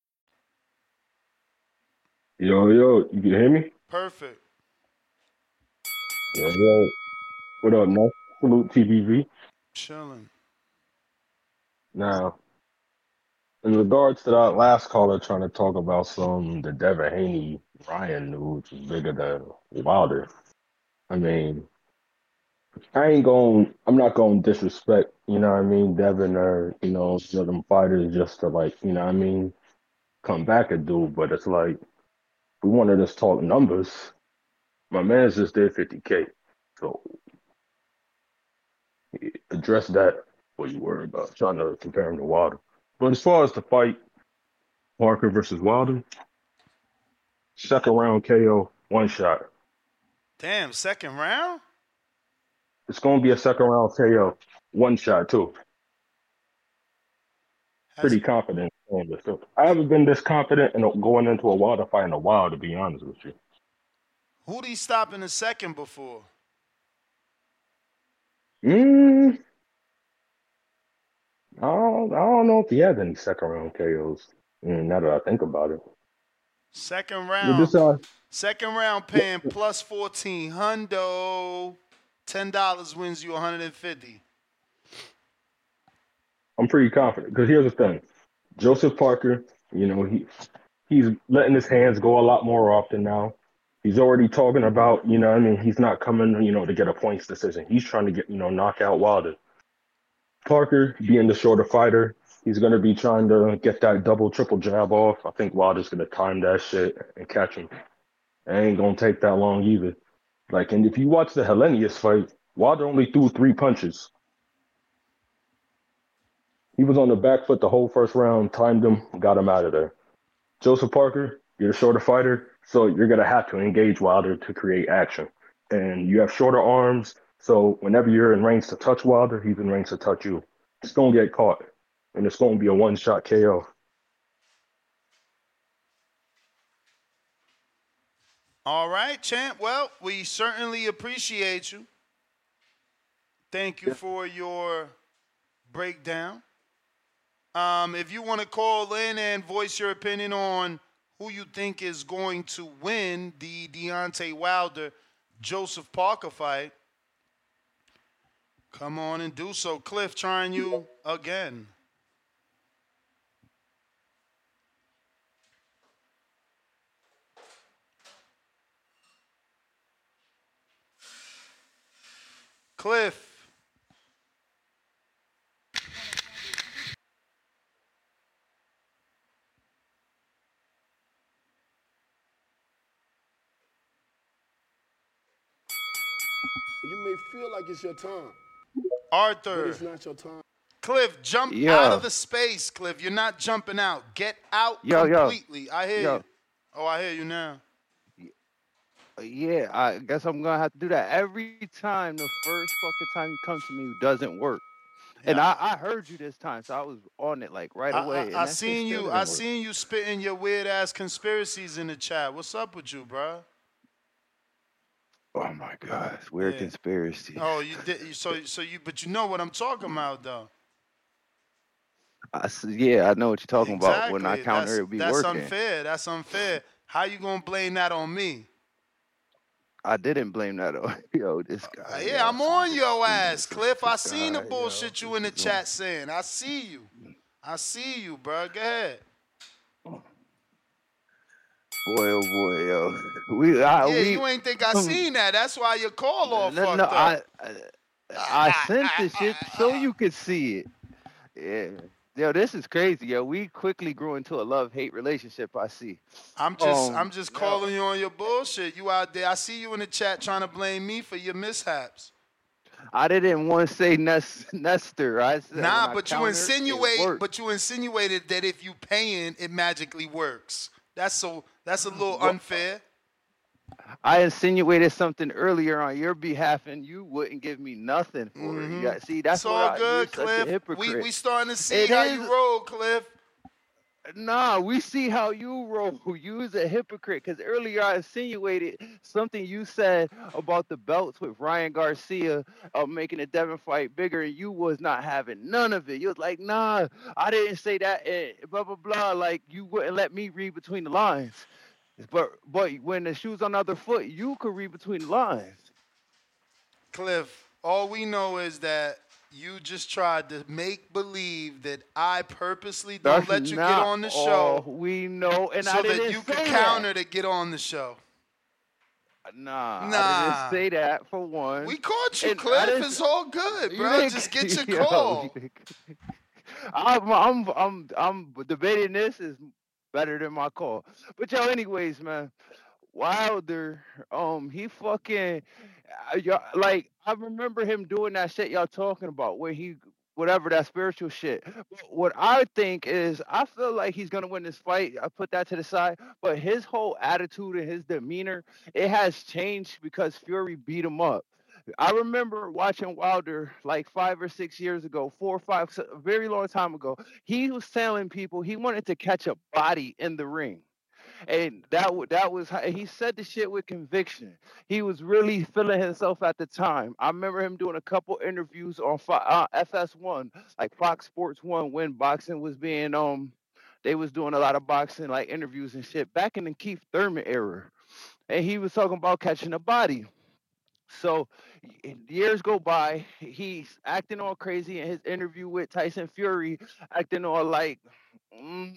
Yo, yo, you can hear me?
Perfect.
Yo, yo. What up, Ness? Salute TBV.
Chilling.
Now, in regards to that last caller trying to talk about some the Devin Haney Ryan news is bigger than Wilder. I mean, I ain't going. I'm not going to disrespect. You know what I mean, Devin or you know some of fighters just to like you know what I mean come back and do. But it's like we wanted to just talk numbers. My man's just did 50k, so address that. What you worry about trying to compare him to Wilder. But as far as the fight, Parker versus Wilder, second round KO, one shot.
Damn, second round?
It's going to be a second round KO, one shot too. Pretty confident on this. So I haven't been this confident in going into a Wilder fight in a while, to be honest with you.
Who'd he stop in the second before?
Mm, I don't, I don't know if he has any second round KOs. Mm, now that I think about it,
Second round.
this uh,
Second round paying plus 14. Hundo. $10 wins you 150.
I'm pretty confident because here's the thing: Joseph Parker, you know, he he's letting his hands go a lot more often now. He's already talking about, you know, I mean, he's not coming, you know, to get a points decision. He's trying to get, you know, knock out Wilder. Parker, being the shorter fighter, he's going to be trying to get that double, triple jab off. I think Wilder's going to time that shit and catch him. It ain't going to take that long either. Like, and if you watch the Helenius fight, Wilder only threw three punches. He was on the back foot the whole first round, timed him, got him out of there. Joseph Parker, you're a shorter fighter, so you're going to have to engage Wilder to create action. And you have shorter arms, so whenever you're in range to touch Wilder, he's in range to touch you. It's going to get caught, and it's going to be a one shot KO.
All right, champ. Well, we certainly appreciate you. Thank you for your breakdown. Um, if you want to call in and voice your opinion on who you think is going to win the Deontay Wilder Joseph Parker fight, come on and do so. Cliff, trying you again. Cliff.
You may feel like it's your time,
Arthur.
but it's not your time.
Cliff, jump
Yo.
out of the space, Cliff. You're not jumping out. Get out
Yo, yo.
completely. I hear
Yo.
you. Oh, I hear you now.
Yeah, I guess I'm gonna have to do that every time. The first fucking time you come to me doesn't work, and I, I heard you this time, so I was on it like right
I,
away.
I,
and
I seen you. I
work.
seen you spitting your weird ass conspiracies in the chat. What's up with you, bro?
Oh my god, it's weird
Yeah.
conspiracy.
Oh, you did. you- So, so you, but you know what I'm talking about, though.
I yeah, I know what you're talking about. When I
Exactly.
counter,
that's,
it be
that's
working.
That's unfair. That's unfair. How you gonna blame that on me?
I didn't blame that on yo. This guy.
Uh, yeah, I'm on your ass, Cliff. I seen the bullshit you in the chat saying. I see you. I see you, bro. Go ahead.
Boy, oh boy, yo. We, I,
yeah,
we,
you ain't think I
um,
seen that. That's why your call all
No,
fucked
no,
up.
I, I, I sent the shit so you could see it. Yeah. Yo, this is crazy, yo. We quickly grew into a love-hate relationship, I see.
I'm just
Um,
I'm just calling you on your bullshit. You out there. I see you in the chat trying to blame me for your mishaps.
I didn't want to say Nes- Nestor. I said
Nah, but you insinuate but you insinuated that if you paying, it magically works. That's so that's a little unfair.
I insinuated something earlier on your behalf, and you wouldn't give me nothing for
Mhm.
it. Yeah, see, that's
it's all
what I,
good,
such a
Cliff. We
hypocrite.
we starting to see
It
how
is-
you roll, Cliff.
Nah, we see how you roll. You's a hypocrite because earlier I insinuated something you said about the belts with Ryan Garcia of making the Devin fight bigger, and you was not having none of it. You was like, nah, I didn't say that, and blah blah blah. Like you wouldn't let me read between the lines. But but when the shoes on the other foot, you could read between the lines.
Cliff, all we know is that you just tried to make believe that I purposely don't
That's
let you get on the show
we know, and
so
I
that you could counter to get on the show.
Nah,
Nah.
I didn't say that for one.
We caught you,
And
Cliff. It's all good, bro. Just get your
Yo,
call.
I'm, I'm, I'm, I'm debating this is better than my call. But yo, anyways, man, Wilder, um, he fucking, uh, y'all- like, I remember him doing that shit y'all talking about, where he, whatever that spiritual shit. What I think is, I feel like he's gonna win this fight. I put that to the side, but his whole attitude and his demeanor, it has changed because Fury beat him up. I remember watching Wilder like five or six years ago, four or five, a very long time ago. He was telling people he wanted to catch a body in the ring. And that that was how, he said the shit with conviction. He was really feeling himself at the time. I remember him doing a couple interviews on uh, FS1, like Fox Sports One, when boxing was being um they was doing a lot of boxing like interviews and shit back in the Keith Thurman era, and he was talking about catching a body. So years go by, he's acting all crazy in his interview with Tyson Fury, acting all like mm,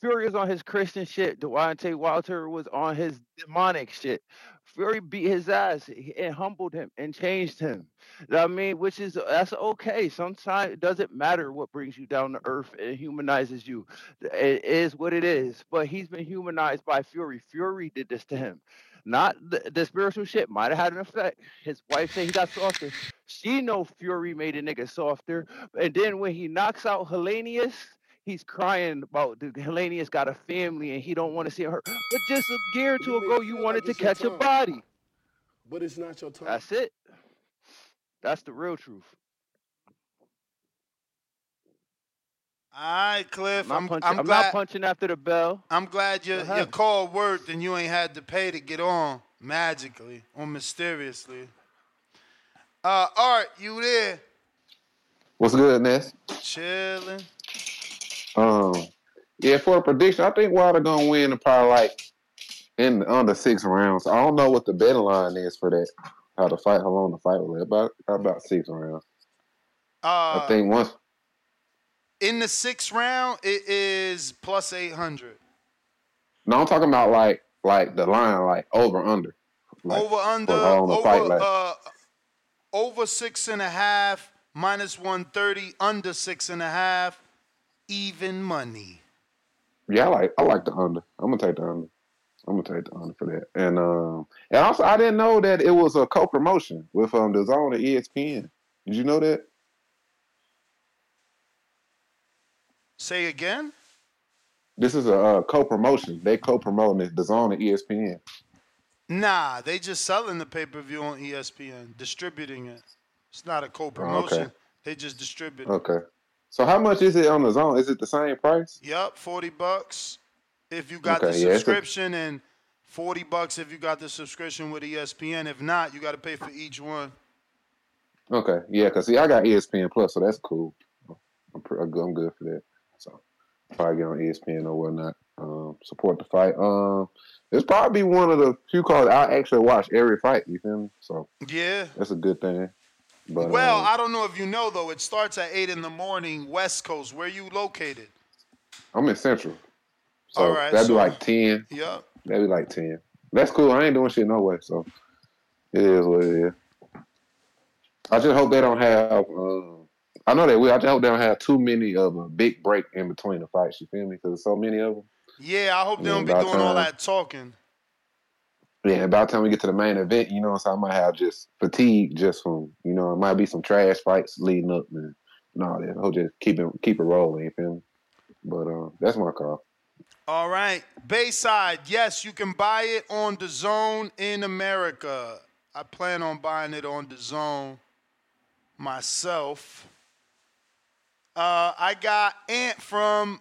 Fury was on his Christian shit. Deontay Wilder was on his demonic shit. Fury beat his ass and humbled him and changed him. I mean, which is that's okay. Sometimes it doesn't matter what brings you down to earth and humanizes you. It is what it is. But he's been humanized by Fury. Fury did this to him. Not the, the spiritual shit might have had an effect. His wife said he got softer. She know Fury made a nigga softer. And then when he knocks out Helenius, he's crying about the Helenius got a family and he don't want to see her. But just a year or two ago, you
feel
wanted
like
to catch a body.
But it's not your time.
That's it. That's the real truth.
All right, Cliff.
I'm,
I'm,
not punching,
I'm
I'm
glad.
not punching after the bell.
I'm glad your
Go ahead.
your call worked and you ain't had to pay to get on magically or mysteriously. Uh, Art, you there?
What's good, Ness?
Chilling.
Um, yeah, for the prediction, I think Wilder gonna win in probably like in under six rounds. I don't know what the betting line is for that. How the fight, how long the fight will be. About about six rounds.
Uh,
I think once.
in the sixth round, it is plus eight hundred.
No, I'm talking about like like the line, like over under. Like,
over under
for how long the
over
fight lasts.
uh over six and a half minus one thirty under six and a half even money.
Yeah, I like I like the under. I'm gonna take the under. I'm gonna take the under for that. And um and also I didn't know that it was a co promotion with um the zone and ESPN. Did you know that?
Say again.
This is a uh, co promotion. They co promoting it, the zone and ESPN.
Nah, they just selling the pay per view on ESPN, distributing it. It's not a co promotion.
okay.
They just distribute. it.
So how much is it on the zone? Is it the same price?
Yep, forty bucks if you got
Okay,
the
yeah, it's a-
subscription, and forty bucks if you got the subscription with ESPN. If not, you got to pay for each one.
Okay, yeah, because see, I got ESPN Plus, so that's cool. I'm, I'm good for that. So probably get on ESPN or whatnot. Um, support the fight. Um, it's probably one of the few calls I actually watch every fight. You feel me? So
Yeah.
that's a good thing. But
well,
um,
I don't know if you know though. It starts at eight in the morning, West Coast. Where you located?
I'm in Central, so
All right,
that'd
so-
be like ten.
Yep.
That'd be like ten. That's cool. I ain't doing shit no way. So it is what it is. I just hope they don't have. Um, I know they will. I just hope they don't have too many of a big break in between the fights. You feel me? Because there's so many of them.
Yeah, I hope they don't be doing all that talking.
Yeah, by the time we get to the main event, you know, so I might have just fatigue just from, you know, it might be some trash fights leading up and and all that. I'll just keep it keep it rolling. You feel me? But uh, that's my call.
All right. Bayside, yes, you can buy it on the zone in America. I plan on buying it on the zone myself. Uh, I got Ant from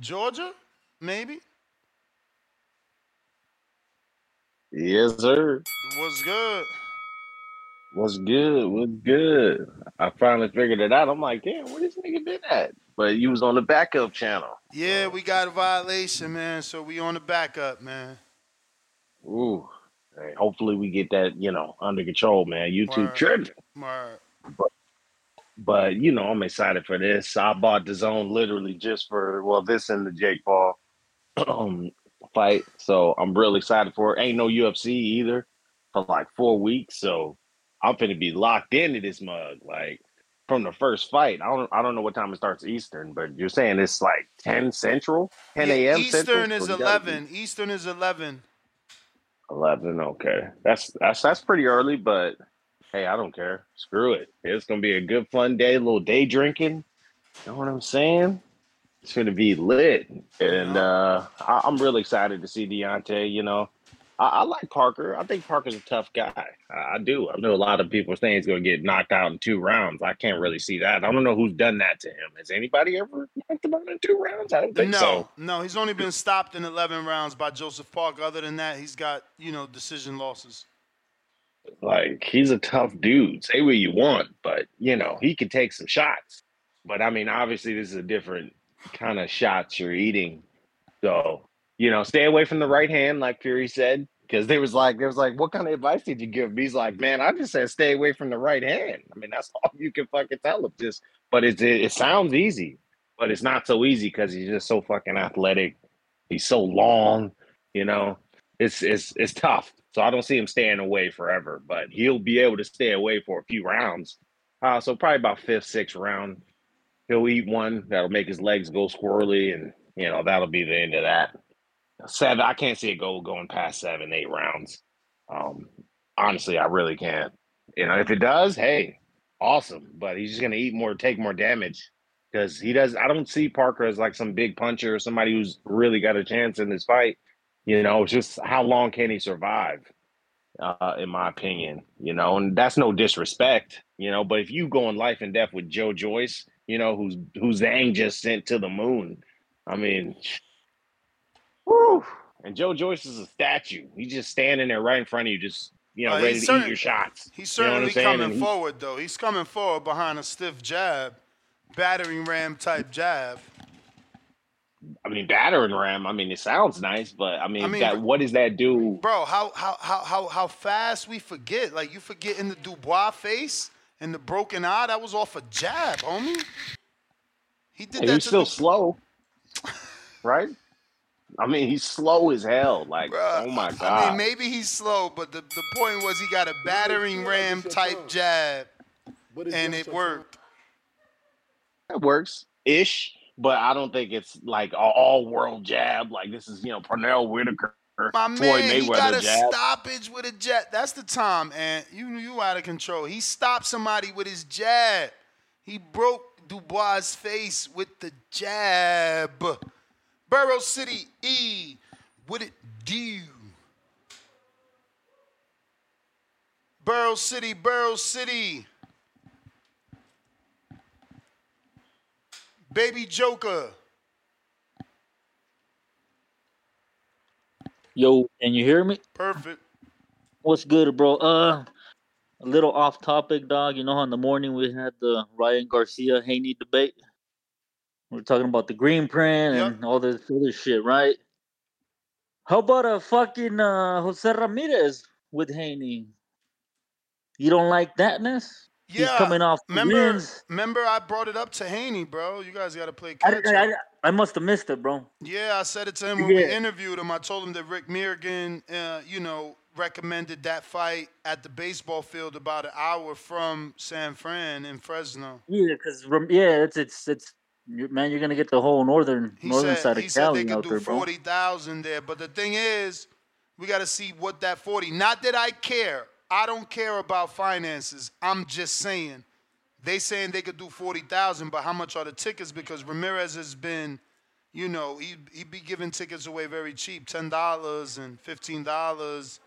Georgia, maybe.
Yes, sir.
What's good.
What's good? What's good? I finally figured it out. I'm like, damn, where this nigga been at? But you was on the backup channel.
Yeah, we got a violation, man. So we on the backup, man.
Ooh. Hey, hopefully we get that, you know, under control, man. YouTube tripping. But, but you know, I'm excited for this. I bought the zone literally just for well, this and the Jake Paul um, fight. So I'm really excited for it. Ain't no UFC either for like four weeks. So I'm finna be locked into this mug. Like from the first fight. I don't I don't know what time it starts Eastern, but you're saying it's like 10 Central? 10
Yeah,
a.m.
Eastern
Central?
is
So you gotta be-
11. Eastern is 11.
11 okay that's that's that's pretty early but hey i don't care screw it it's gonna be a good fun day a little day drinking you know what i'm saying it's gonna be lit and uh I, i'm really excited to see Deontay. you know I, I like Parker. I think Parker's a tough guy. I, I do. I know a lot of people are saying he's going to get knocked out in two rounds. I can't really see that. I don't know who's done that to him. Has anybody ever knocked him out in two rounds? I don't think
no,
so.
no, he's only been stopped in 11 rounds by Joseph Parker. Other than that, he's got you know decision losses.
Like he's a tough dude. Say what you want, but you know he can take some shots. But I mean, obviously, this is a different kind of shots you're eating. So you know, stay away from the right hand, like Fury said, because there was like, there was like, what kind of advice did you give? He's like, man, I just said stay away from the right hand. I mean, that's all you can fucking tell him. Just, but it, it sounds easy, but it's not so easy because he's just so fucking athletic. He's so long, you know. It's it's it's tough. So I don't see him staying away forever, but he'll be able to stay away for a few rounds. Uh, so probably about fifth, sixth round, he'll eat one that'll make his legs go squirrely, and you know that'll be the end of that. Seven, I can't see a goal going past seven, eight rounds. Um, honestly, I really can't. You know, if it does, hey, awesome. But he's just gonna eat more, take more damage because he does. I don't see Parker as like some big puncher or somebody who's really got a chance in this fight. You know, just how long can he survive? Uh, in my opinion, you know, and that's no disrespect, you know. But if you go in life and death with Joe Joyce, you know, who's who's Zhang just sent to the moon, I mean, whew. and Joe Joyce is a statue. He's just standing there right in front of you, just you know, ready to
certain-
eat your shots.
He's
You know
certainly coming
he-
forward, though. He's coming forward behind a stiff jab, battering ram type jab.
I mean, battering ram. I mean, it sounds nice, but I mean,
I mean,
that what does that do?
Bro, how how how how how fast we forget? Like you forget in the Dubois face and the broken eye, that was off a jab, homie. He did
And
that
he's still
Du-
slow, right? I mean, he's slow as hell. Like, oh my god.
I mean, maybe he's slow, but the, the point was he got a battering ram type jab, and it worked.
That works ish, but I don't think it's like an all world jab. Like this is you know Pernell Whitaker,
My
Floyd
man, he got a
jab.
stoppage with a jab. That's the time, and you you out of control. He stopped somebody with his jab. He broke Dubois' face with the jab. Burrow City E, what it do? Burrow City, Burrow City. Baby Joker.
Yo, can you hear me?
Perfect.
What's good, bro? Uh, a little off topic, dog. You know, how in the morning we had the Ryan Garcia Haney debate. We are talking about the green print and all this other shit, right? How about a fucking uh, Jose Ramirez with Haney? You don't like thatness? He's
Yeah,
coming off
Remember,
wins.
remember, I brought it up to Haney, bro. You guys got to play catch
I. I, I must have missed it, bro.
Yeah, I said it to him when we interviewed him. I told him that Rick Mirigian, uh, you know, recommended that fight at the baseball field about an hour from San Fran in Fresno.
Yeah, because yeah, it's it's it's man, you're gonna get the whole northern
He
northern
said
side
he
of
said they
Cali
could
out
do
there, bro.
forty thousand there, but the thing is, we got to see what that forty. Not that I care. I don't care about finances. I'm just saying. They saying they could do forty thousand, but how much are the tickets? Because Ramirez has been, you know, he he be giving tickets away very cheap, ten dollars and fifteen dollars.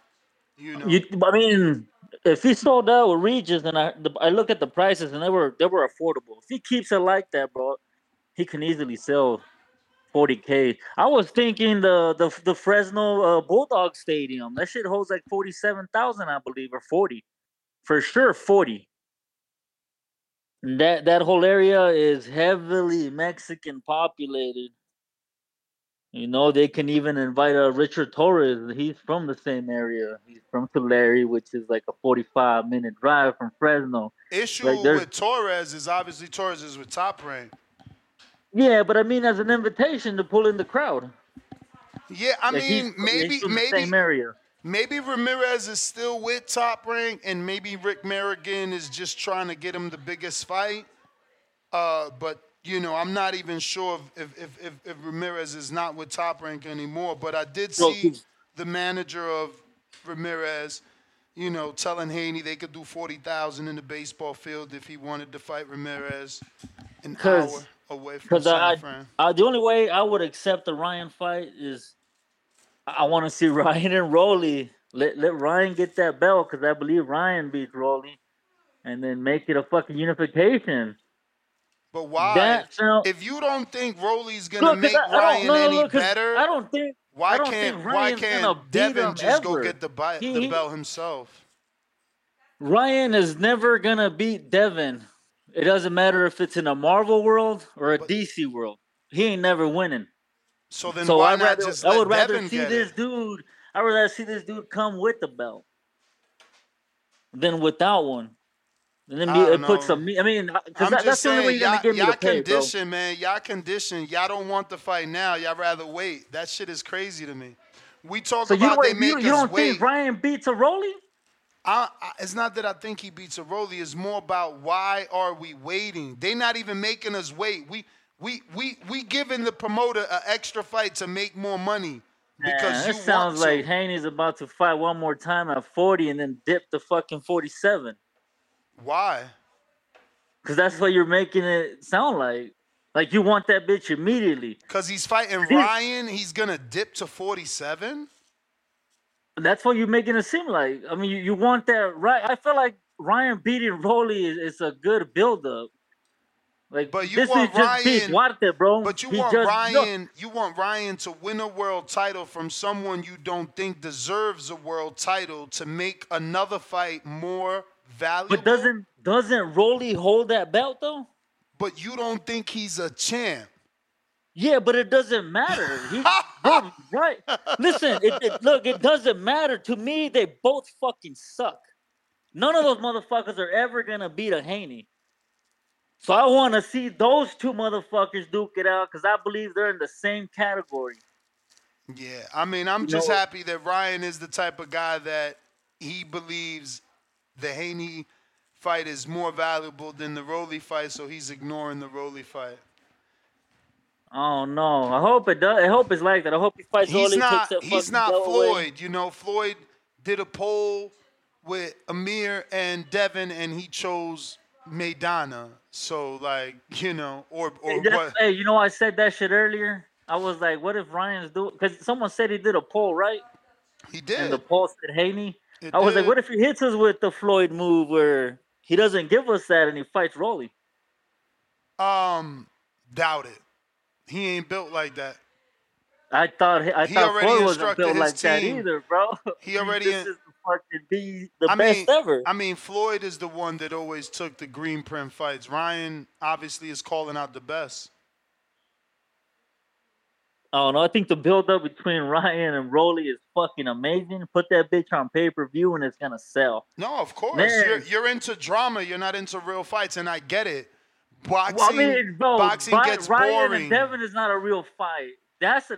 You know,
You, I mean, if he sold out with Regis, and I the, I look at the prices and they were they were affordable. If he keeps it like that, bro, he can easily sell 40k. I was thinking the the the Fresno uh, Bulldog Stadium. That shit holds like 47,000, I believe, or 40, for sure 40. That that whole area is heavily Mexican populated. You know, they can even invite uh, Richard Torrez. He's from the same area. He's from Tulare, which is like a 45 minute drive from Fresno.
issue
Like,
with Torrez is obviously Torrez is with Top Rank.
Yeah, but I mean, as an invitation to pull in the crowd.
Yeah, I
Like, he's-
mean,
he's
maybe
from the
maybe
same area.
Maybe Ramirez is still with Top Rank, and maybe Rick Mirigian is just trying to get him the biggest fight. Uh, but you know, I'm not even sure if if, if, if, if Ramirez is not with Top Rank anymore. But I did
Well,
see the manager of Ramirez, you know, telling Haney they could do forty thousand in the baseball field if he wanted to fight Ramirez an hour
Because
away from
because
San
I,
Fran.
I the only way I would accept the Ryan fight is I want to see Ryan and Rolly. Let let Ryan get that belt because I believe Ryan beats Rolly, and then make it a fucking unification.
But why?
That sound-
if you don't think Rolly's gonna
Look,
make
I- I
Ryan
no,
any
look,
better,
I don't think.
why
don't
can't
think
why can't Devin just go get the bi-
He-
the belt himself?
Ryan is never gonna beat Devin. It doesn't matter if it's in a Marvel world or a DC world. He ain't never winning.
So then
so
why
I'd
not
rather,
just
I would rather
Devin
see this
it?
dude. I'd rather see this dude come with the belt than without one. And then
I don't
it puts some. I mean, because that, that's
just
the only way you're gonna
y'all,
get me
y'all
to pay, bro.
condition, man. Y'all condition. Y'all don't want the fight now. Y'all rather wait. That shit is crazy to me. We talk
So
about
don't,
they
you,
make
you
us
don't
wait.
think Ryan beats a Rolly?
I, I, it's not that I think he beats a Rolly. It's more about why are we waiting? They're not even making us wait. We we we we giving the promoter an extra fight to make more money because you
it sounds like Haney's about to fight one more time at 40 and then dip to fucking 47.
Why?
Because that's what you're making it sound like. Like you want that bitch immediately.
Because he's fighting Ryan, he's gonna dip to forty-seven.
That's what you're making it seem like. I mean, you, you want that right. I feel like Ryan beating Rolly is, is a good build up. Like,
But you
this
want
is just
Ryan-
Duarte, bro.
But you
He
want
just-
Ryan, you want Ryan to win a world title from someone you don't think deserves a world title to make another fight more valuable.
But doesn't doesn't Rolly hold that belt though?
But you don't think he's a champ.
Yeah, but it doesn't matter. He, bro, right? Listen, it, it, look, it doesn't matter to me. They both fucking suck. None of those motherfuckers are ever gonna beat a Haney. So I want to see those two motherfuckers duke it out because I believe they're in the same category.
Yeah, I mean, I'm
You
just
know-
happy that Ryan is the type of guy that he believes the Haney fight is more valuable than the Rolly fight, so he's ignoring the Rolly fight.
Oh no! I hope it does. I hope it's like that. I hope he fights
He's
Rolly,
not.
takes that
He's not
away.
Floyd. You know, Floyd did a poll with Amir and Devin, and he chose Maidana. So, like, you know, or or
Hey,
what?
hey, you know I said that shit earlier. I was like, what if Ryan's doing? Because someone said he did a poll, right?
He did.
And the poll said Haney.
It
I was like, what if he hits us with the Floyd move where he doesn't give us that and he fights Rolly?
Um, doubt it. He ain't built like that.
I thought I
He
thought
already
Floyd wasn't built
his
like that either, bro.
He already
this
in-
is fucking be the
I
best
mean,
ever.
I mean, Floyd is the one that always took the green print fights. Ryan obviously is calling out the best.
I don't know. I think the build up between Ryan and Rolly is fucking amazing. Put that bitch on pay per view and it's gonna sell.
No, of course. You're you're into drama. You're not into real fights, and I get it. Boxing,
Well, I mean,
boxing
Ry-
gets
Ryan
boring.
and Devin is not a real fight. That's a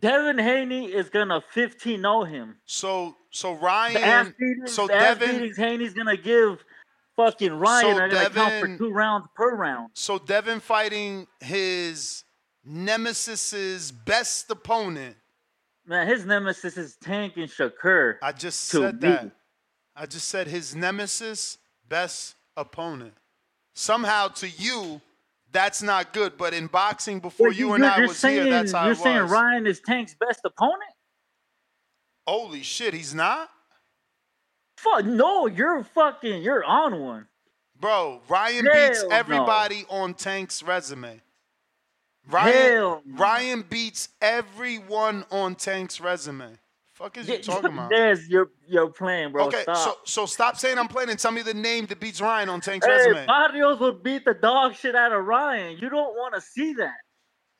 Devin Haney is gonna 15 0 him.
So so Ryan,
beatings,
so Devin,
Haney's gonna give fucking Ryan
So
are gonna count for two rounds per round.
so Devin fighting his nemesis's best opponent.
Man, his nemesis is Tank and Shakur.
I just said
me.
that. I just said his nemesis, best opponent. Somehow to you, that's not good. But in boxing, before
But
you and I was
saying,
here, that's how
You're
it
saying
was.
Ryan is Tank's best opponent?
Holy shit, he's not,
Fuck no, you're fucking you're on one.
bro. Ryan
Hell
beats
no.
everybody on Tank's resume. Ryan,
Hell
Ryan beats everyone on Tank's resume. Fuck is you talking about?
There's your your plan, bro.
okay,
Stop.
so so stop saying I'm playing and tell me the name that beats Ryan on Tank's
Hey,
resume,
Barrios would beat the dog shit out of Ryan. You don't want to see that.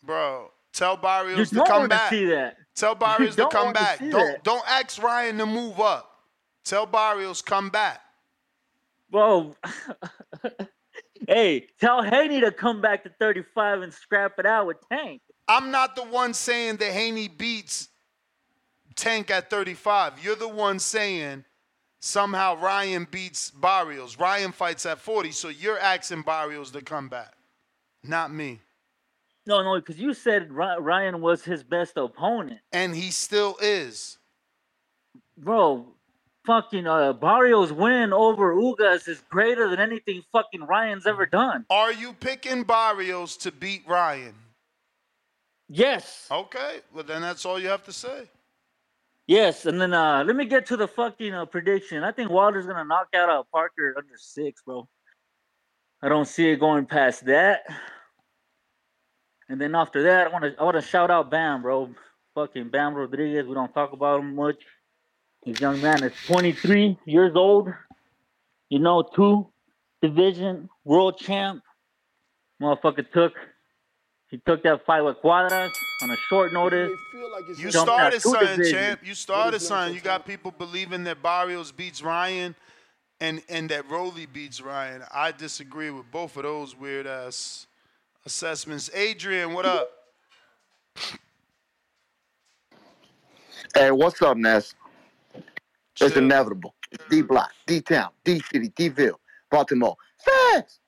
bro. Tell Barrios
You
to
don't
come
want to
back.
see that.
Tell Barrios to come back.
see
Don't
that.
don't ask Ryan to move up. Tell Barrios come back.
Bro, hey, tell Haney to come back to 35 and scrap it out with Tank.
I'm not the one saying that Haney beats Tank at 35. You're the one saying somehow Ryan beats Barrios. Ryan fights at 40, so you're asking Barrios to come back, not me.
No, no, because you said Ryan was his best opponent.
And he still is.
Bro, fucking uh, Barrios win over Ugas is greater than anything fucking Ryan's ever done.
Are you picking Barrios to beat Ryan?
Yes.
Okay. Well, then that's all you have to say.
Yes, and then uh let me get to the fucking uh, prediction. I think Wilder's gonna knock out uh, Parker under six, bro. I don't see it going past that. And then after that, I want to I want to shout out Bam, bro. Fucking Bam Rodriguez. We don't talk about him much. This young man is 23 years old. You know, two division world champ. Motherfucker took he took that fight with Cuadras on a short notice.
You started
two
something, champ. You started something. You got people believing that Barrios beats Ryan and, and that Rolly beats Ryan. I disagree with both of those weird ass assessments. Adrian, what up?
Hey, what's up, Ness? It's inevitable. D Block, D Town, D City, D Ville, Baltimore. Facts.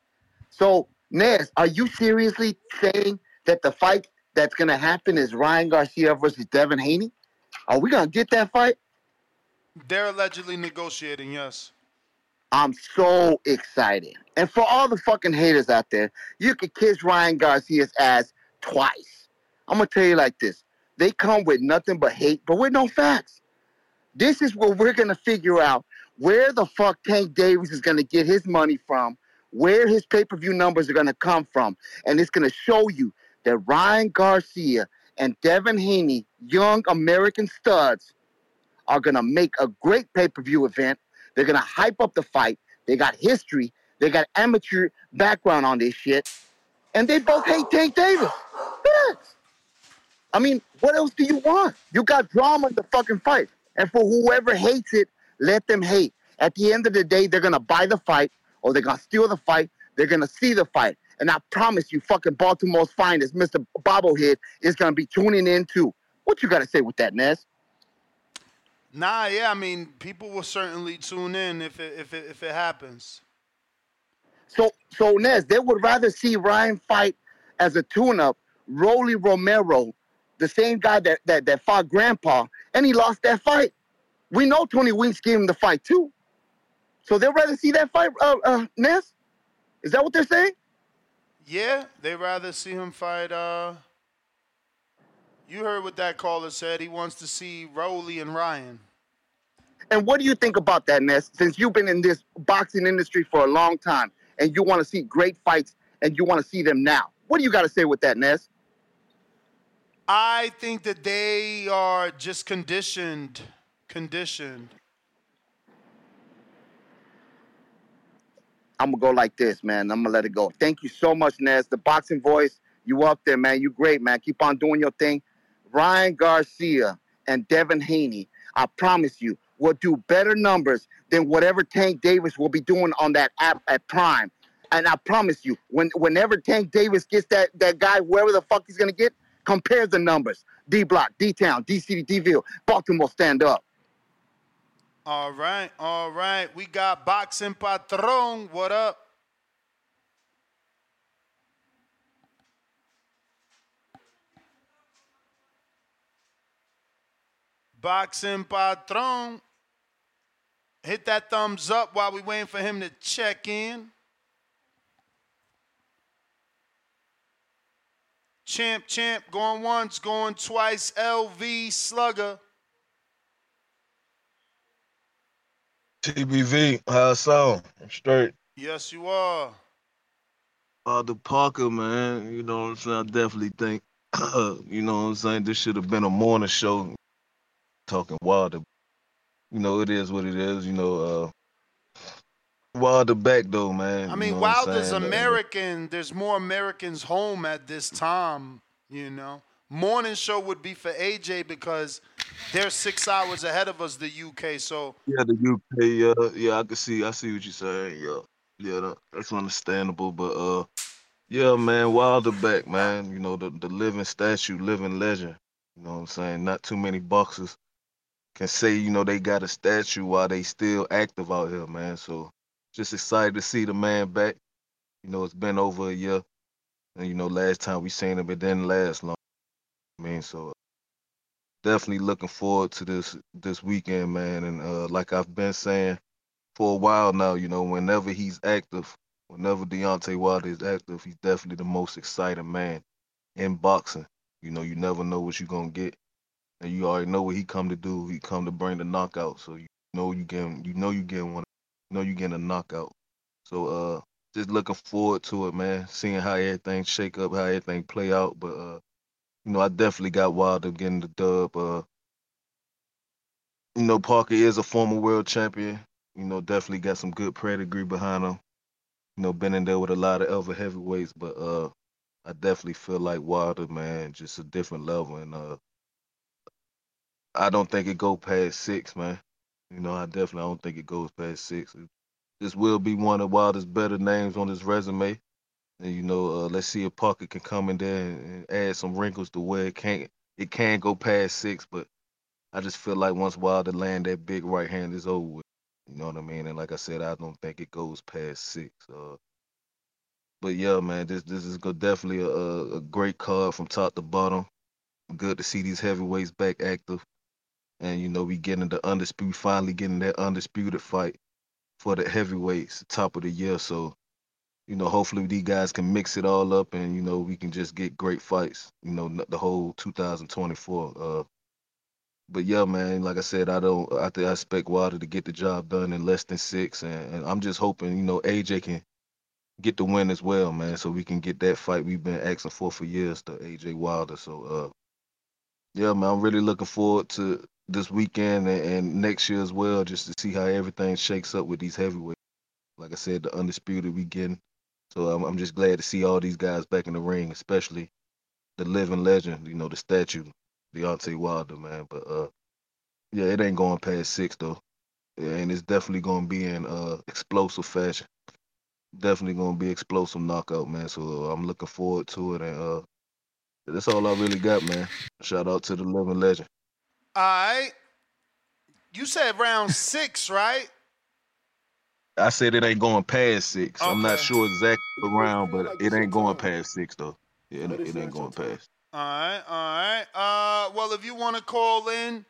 So, Ness, are you seriously saying that the fight that's gonna happen is Ryan Garcia versus Devin Haney? Are we gonna get that fight?
They're allegedly negotiating, yes.
I'm so excited. And for all the fucking haters out there, you could kiss Ryan Garcia's ass twice. I'm gonna tell you like this. They come with nothing but hate, but with no facts. This is where we're gonna figure out where the fuck Tank Davis is gonna get his money from, where his pay-per-view numbers are gonna come from, and it's gonna show you that Ryan Garcia and Devin Haney, young American studs, are gonna make a great pay-per-view event. They're gonna hype up the fight. They got history. They got amateur background on this shit, and they both hate Tank Davis. I mean, what else do you want? You got drama in the fucking fight. And for whoever hates it, let them hate. At the end of the day, they're gonna buy the fight or they're gonna steal the fight. They're gonna see the fight. And I promise you, fucking Baltimore's finest, Mr. Bobblehead, is gonna be tuning in too. What you gotta say with that, Ness?
Nah, yeah, I mean, people will certainly tune in if it if it if it happens.
So so Ness, they would rather see Ryan fight as a tune-up, Rolly Romero, the same guy that, that that fought Grandpa, and he lost that fight. We know Tony Weeks gave him the fight too. So they'd rather see that fight, uh, uh, Ness? Is that what they're saying?
Yeah, they rather see him fight. Uh, you heard what that caller said. He wants to see Rolly and Ryan.
And what do you think about that, Ness? Since you've been in this boxing industry for a long time, and you want to see great fights, and you want to see them now, what do you got to say with that, Ness?
I think that they are just conditioned, conditioned.
I'm gonna go like this, man. I'm gonna let it go. Thank you so much, Ness. The boxing voice, you up there, man. You great, man. Keep on doing your thing. Ryan Garcia and Devin Haney, I promise you, will do better numbers than whatever Tank Davis will be doing on that app at Prime. And I promise you, when whenever Tank Davis gets that that guy, wherever the fuck he's gonna get, compare the numbers. D Block, D Town, D City, D Ville, Baltimore, stand up.
All right, all right. We got Boxing Patron. What up? Boxing Patron. Hit that thumbs up while we waiting for him to check in. Champ, champ, going once, going twice. LV Slugger.
TBV, how it sound? I'm straight.
Yes, you are.
Uh, the Parker, man, you know what I'm saying? I definitely think, you know what I'm saying? This should have been a morning show. Talking Wilder. You know, it is what it is. You know, uh, Wilder back, though, man.
I
you
mean,
know
Wilder's
saying? Uh,
American. There's more Americans home at this time, you know. Morning show would be for AJ because they're six hours ahead of us, the UK. So
Yeah, the UK, yeah, yeah, I can see, I see what you're saying, yeah, yeah, that, that's understandable, but uh, yeah, man, Wilder back, man, you know, the the living statue, living legend, you know what I'm saying? Not too many boxers can say, you know, they got a statue while they still active out here, man. So just excited to see the man back. You know, it's been over a year, and you know, last time we seen him, it didn't last long. I mean, so definitely looking forward to this this weekend, man. And uh, like I've been saying for a while now, you know, whenever he's active, whenever Deontay Wilder is active, he's definitely the most exciting man in boxing. You know, you never know what you're gonna get, and you already know what he come to do. He come to bring the knockout, so you know you getting, you know you getting one, you know you getting a knockout. So uh, just looking forward to it, man. Seeing how everything shake up, how everything play out. But uh, you know, I definitely got Wilder getting the dub. Uh, you know, Parker is a former world champion. You know, definitely got some good pedigree behind him. You know, been in there with a lot of other heavyweights, but uh, I definitely feel like Wilder, man, just a different level, and uh, I don't think it go past six, man. You know, I definitely don't think it goes past six. This will be one of Wilder's better names on his resume, and you know, uh, let's see if Parker can come in there and, add some wrinkles to where it can't it can go past six, but I just feel like once Wilder land that big right hand is over with. You know what I mean? And like I said, I don't think it goes past six. Uh, but yeah, man, this this is definitely a, a great card from top to bottom. Good to see these heavyweights back active, and you know we getting the undisputed, finally getting that undisputed fight for the heavyweights, top of the year. So, you know, hopefully these guys can mix it all up, and you know we can just get great fights. You know, the whole 2024. Uh, but yeah, man, like I said, I don't. I think I expect Wilder to get the job done in less than six, and, and I'm just hoping, you know, AJ can get the win as well, man, so we can get that fight we've been asking for for years to AJ Wilder. So, uh, yeah, man, I'm really looking forward to this weekend and, and next year as well, just to see how everything shakes up with these heavyweights. Like I said, the undisputed we getting. So I'm, I'm just glad to see all these guys back in the ring, especially the living legend, you know, the statue, Deontay Wilder, man. But uh, yeah, it ain't going past six though, and it's definitely gonna be in uh explosive fashion. Definitely gonna be explosive knockout, man. So uh, I'm looking forward to it, and uh, that's all I really got, man. Shout out to the living legend.
All right. You said round six, right?
I said it ain't going past six. I'm not sure exactly the round, but it ain't going past six though. Yeah, it, it ain't going past.
All right, all right. Uh, well, if you want to call in,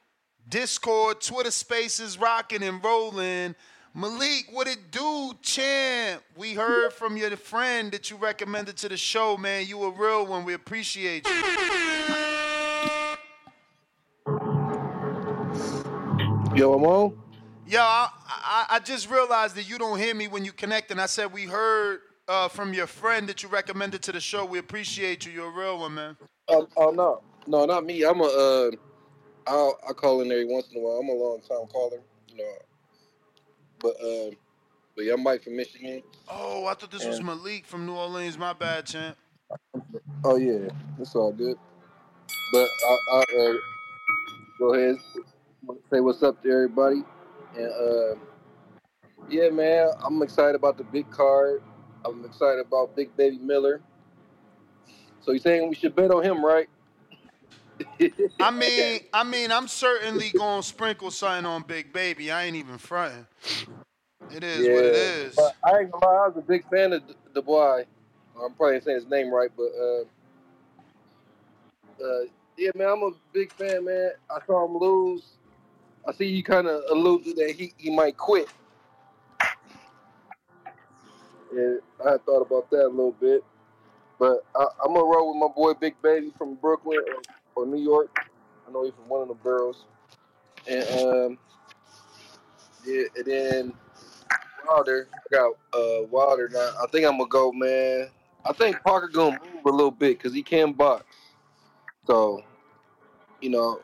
Discord, Twitter Spaces, rocking and rolling. Malik, what it do, champ? We heard from your friend that you recommended to the show, man. You a real one. We appreciate you.
Yo, I'm on.
Yo, I, I, I just realized that you don't hear me when you connect, and I said we heard uh, from your friend that you recommended to the show. We appreciate you. You're a real one, man.
Oh, oh no, no, not me. I'm a. Uh, I'll, I call in every once in a while. I'm a long time caller, you know. But um, but yeah, I'm Mike from Michigan.
Oh, I thought this was
And-
Malik from New Orleans. My bad, champ.
Oh yeah, it's all good. But I, I uh, go ahead, say what's up to everybody, and uh, yeah, man, I'm excited about the big card. I'm excited about Big Baby Miller. So you're saying we should bet on him, right?
I mean, I mean, I'm certainly gonna sprinkle something on Big Baby. I ain't even fronting. It is what it is.
But I ain't gonna lie, I was a big fan of the boy. I'm probably saying his name right, but uh, uh, yeah, man, I'm a big fan, man. I saw him lose. I see you kind of alluded that he, he might quit. And I had thought about that a little bit, but I, I'm gonna roll with my boy Big Baby from Brooklyn or, or New York. I know he's from one of the boroughs, and um, yeah, and then Wilder. I got uh Wilder now. I think I'm gonna go, man. I think Parker gonna move a little bit because he can box. So, you know,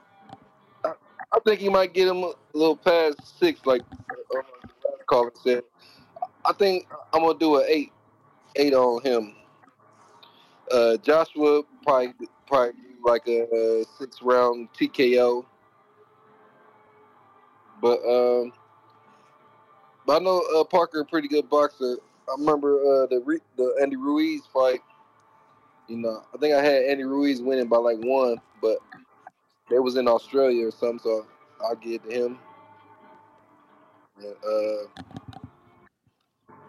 I, think he might get him a little past six, like uh, said. I think I'm gonna do an eight, eight on him. Uh, Joshua probably probably like a, uh six round TKO. But um, but I know uh, Parker a pretty good boxer. I remember uh, the the Andy Ruiz fight. You know, I think I had Andy Ruiz winning by like one, but they was in Australia or something, so I'll give it to him. And, uh,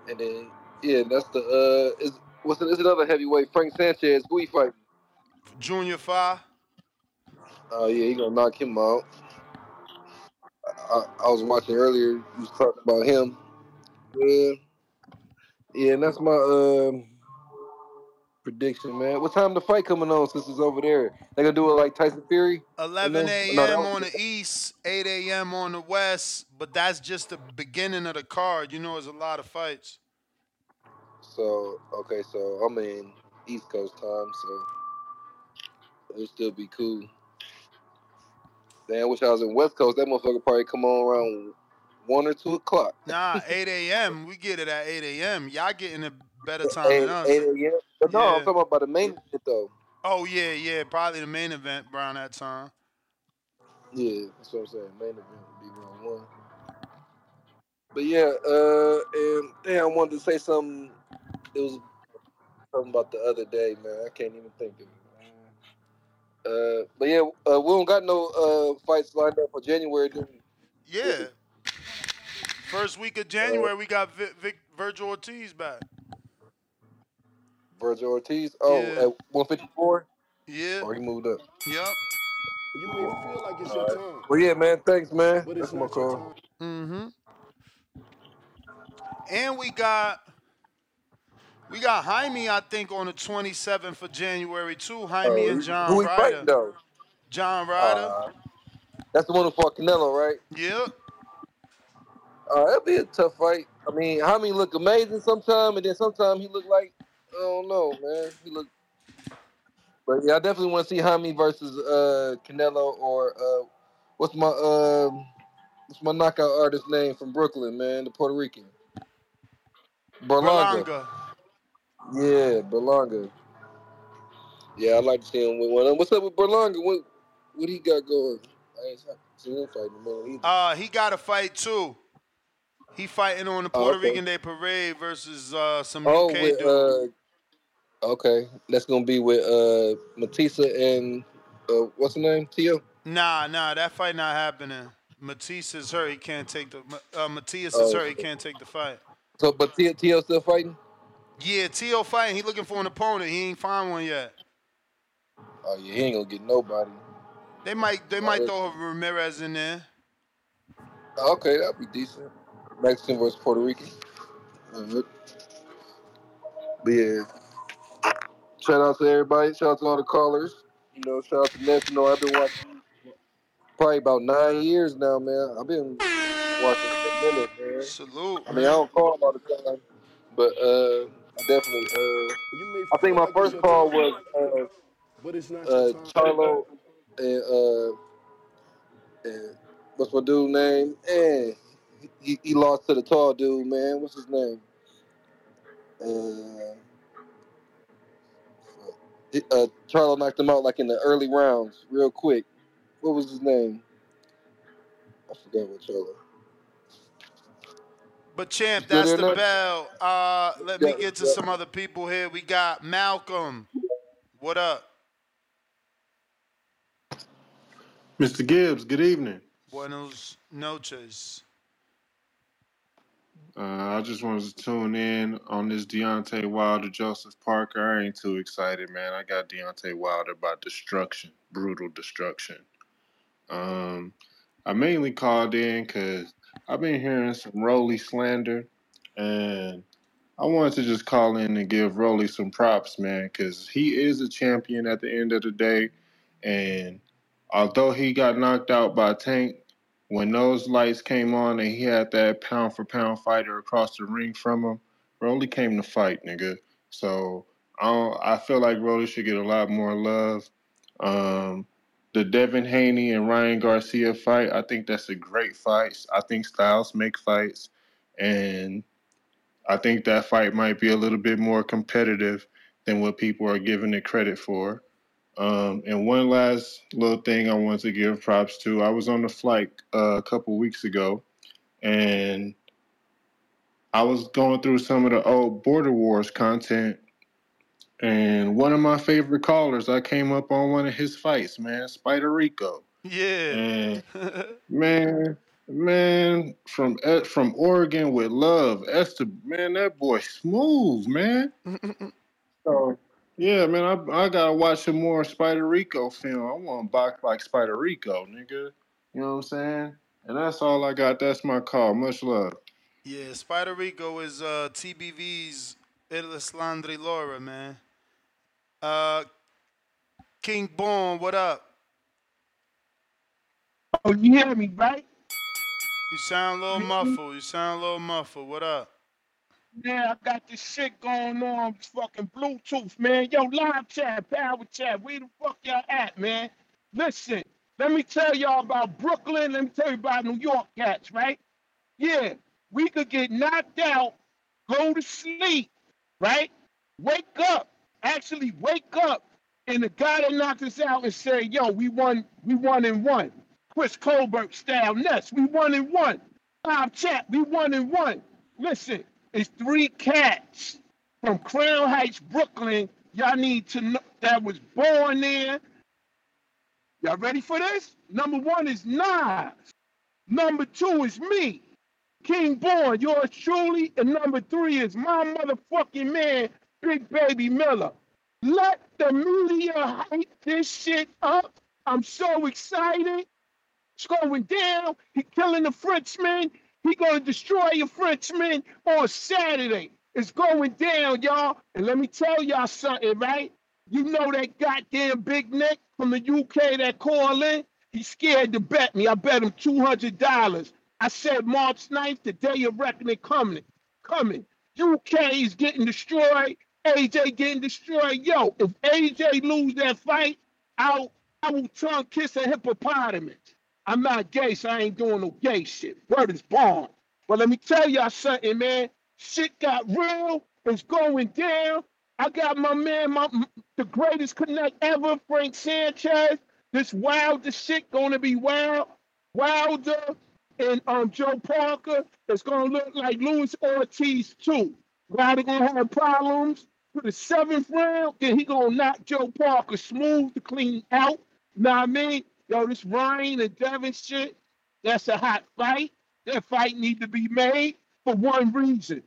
and then yeah, that's the uh, is what's the, is another heavyweight Frank Sanchez? Who he fight?
Junior Fa.
Oh yeah, he gonna knock him out. I, I was watching earlier. You was talking about him. Yeah, yeah, and that's my um, prediction, man. What time the fight coming on since it's over there? They gonna do it like Tyson Fury?
11 a.m.
no,
on the east, 8 a.m. on the west, but that's just the beginning of the card. You know, there's a lot of fights.
So okay, so I'm in East Coast time, so it'll still be cool. Damn, I wish I was in West Coast. That motherfucker probably come on around one or two o'clock.
Nah, 8 a.m. We get it at 8 a.m. Y'all getting a better time
Eight,
than us.
eight a.m. But no,
Yeah.
I'm talking about the main event though.
Oh yeah, yeah, probably the main event around that time.
Yeah, that's what I'm saying. Main event would be round one. But yeah, uh, and damn, I wanted to say something. It was something about the other day, man. I can't even think of it. Uh, but yeah, uh, we don't got no uh fights lined up for January. Do we?
Yeah. First week of January, we got Vic, Vic, Vergil Ortiz back.
Vergil Ortiz. Oh,
Yeah.
at 154.
Yeah.
Or he moved up.
Yep.
You may feel like it's your time.
Well, yeah, man. Thanks, man.
But
That's my call.
Mm-hmm. And we got we got Jaime, I think, on the 27th of January too. Jaime
Uh,
and John
who he
Ryder.
fighting though?
John Ryder.
Uh, that's the one who fought Canelo, right?
yep.
Uh, that'd be a tough fight. I mean, Jaime look amazing sometimes, and then sometimes he look like I don't know, man. He look. But yeah, I definitely want to see Jaime versus uh, Canelo or uh, what's my um, what's my knockout artist name from Brooklyn, man, the Puerto Rican. Berlanga.
Berlanga.
Yeah, Berlanga. Yeah, I'd like to see him with one. of them. What's up with Berlanga? What what he got going? I ain't seen him fight either.
Uh, he got a fight too. He fighting on the
Oh,
Puerto
okay.
Rican Day Parade versus uh, some
Oh,
UK
with
dude.
uh, okay, that's gonna be with uh Matissa and uh what's the name? Tio.
Nah, nah, that fight not happening. Matias is hurt. He can't take the. Uh, Matias is
Oh,
hurt. He can't take the fight.
So, but Tio, Tio still fighting?
Yeah, Tio fighting. He looking for an opponent. He ain't find one yet.
Oh yeah, he ain't gonna get nobody.
They might. They might
Oh,
throw Ramirez in there.
Okay, that'd be decent. Mexican versus Puerto Rican. But yeah, shout out to everybody. Shout out to all the callers. You know, shout out to Ness. You know, I've been watching probably about nine years now, man. I've been watching for a minute, man.
Salute.
I mean, I don't call all the time, but uh, I definitely. Uh, I think my first call was uh,
But it's not
uh. Charlo and uh, and what's my dude name? And he, he lost to the tall dude, man. What's his name? Uh, he- uh, Charlo knocked him out like in the early rounds, real quick. What was his name? I forgot what Charlo.
But champ, that's the
Ness?
bell. Uh, let me get to
yeah.
some other people here. We got Malcolm. What up?
Mr. Gibbs, good evening.
Buenos noches.
Uh, I just wanted to tune in on this Deontay Wilder Joseph Parker. I ain't too excited, man. I got Deontay Wilder by destruction, brutal destruction. Um, I mainly called in because I've been hearing some Rolly slander, and I wanted to just call in and give Rolly some props, man, because he is a champion at the end of the day. And although he got knocked out by Tank, when those lights came on and he had that pound for pound fighter across the ring from him, Rolly came to fight, nigga. So I I feel like Rolly should get a lot more love. Um, the Devin Haney and Ryan Garcia fight, I think that's a great fight. I think styles make fights, and I think that fight might be a little bit more competitive than what people are giving it credit for. Um, and one last little thing I want to give props to. I was on the flight uh, a couple weeks ago, and I was going through some of the old Border Wars content, and one of my favorite callers, I came up on one of his fights, man, Spider Rico.
Yeah.
And man, man, from eh, from Oregon with love, Esther, man, that boy smooth, man. So yeah, man, I I gotta watch some more Spider Rico film. I want to box like Spider Rico, nigga. You know what I'm saying? And that's all I got. That's my call. Much love.
Yeah, Spider Rico is uh, TBV's Illis Landry Laura, man. Uh, King Born, what up?
Oh, you hear me, right?
You sound a little muffled. You sound a little muffled. What up?
Yeah, I got this shit going on, fucking Bluetooth, man. Yo, live chat, power chat, where the fuck y'all at, man? Listen, let me tell y'all about Brooklyn. Let me tell you about New York cats, right? Yeah, we could get knocked out, go to sleep, right? Wake up, actually wake up, and the guy that knocked us out and say, "Yo, we won, we won and one." Chris Colbert style Nets, we won and one. Live chat, we won and one. Listen, it's three cats from Crown Heights, Brooklyn. Y'all need to know that was born there. Y'all ready for this? Number one is Nas. Number two is me, King Born, yours truly. And number three is my motherfucking man, Big Baby Miller. Let the media hype this shit up. I'm so excited. It's going down. He killing the Frenchman. He gonna destroy your Frenchman on Saturday. It's going down, y'all. And let me tell y'all something, right? You know that goddamn big Nick from the UK that called in? He's scared to bet me. I bet him $200. I said March 9th, the day of reckoning coming. Coming. UK is getting destroyed. AJ getting destroyed. Yo, if AJ lose that fight, I'll, I will tongue kiss a hippopotamus. I'm not gay, so I ain't doing no gay shit. Word is born. But let me tell y'all something, man. Shit got real. It's going down. I got my man, my the greatest connect ever, Frank Sanchez. This wilder shit gonna be wild. Wilder and um Joe Parker. It's gonna look like Luis Ortiz too. Wilder gonna have problems for the seventh round. Then he gonna knock Joe Parker smooth to clean out. What I mean? Yo, this Ryan and Devin shit, that's a hot fight. That fight need to be made for one reason.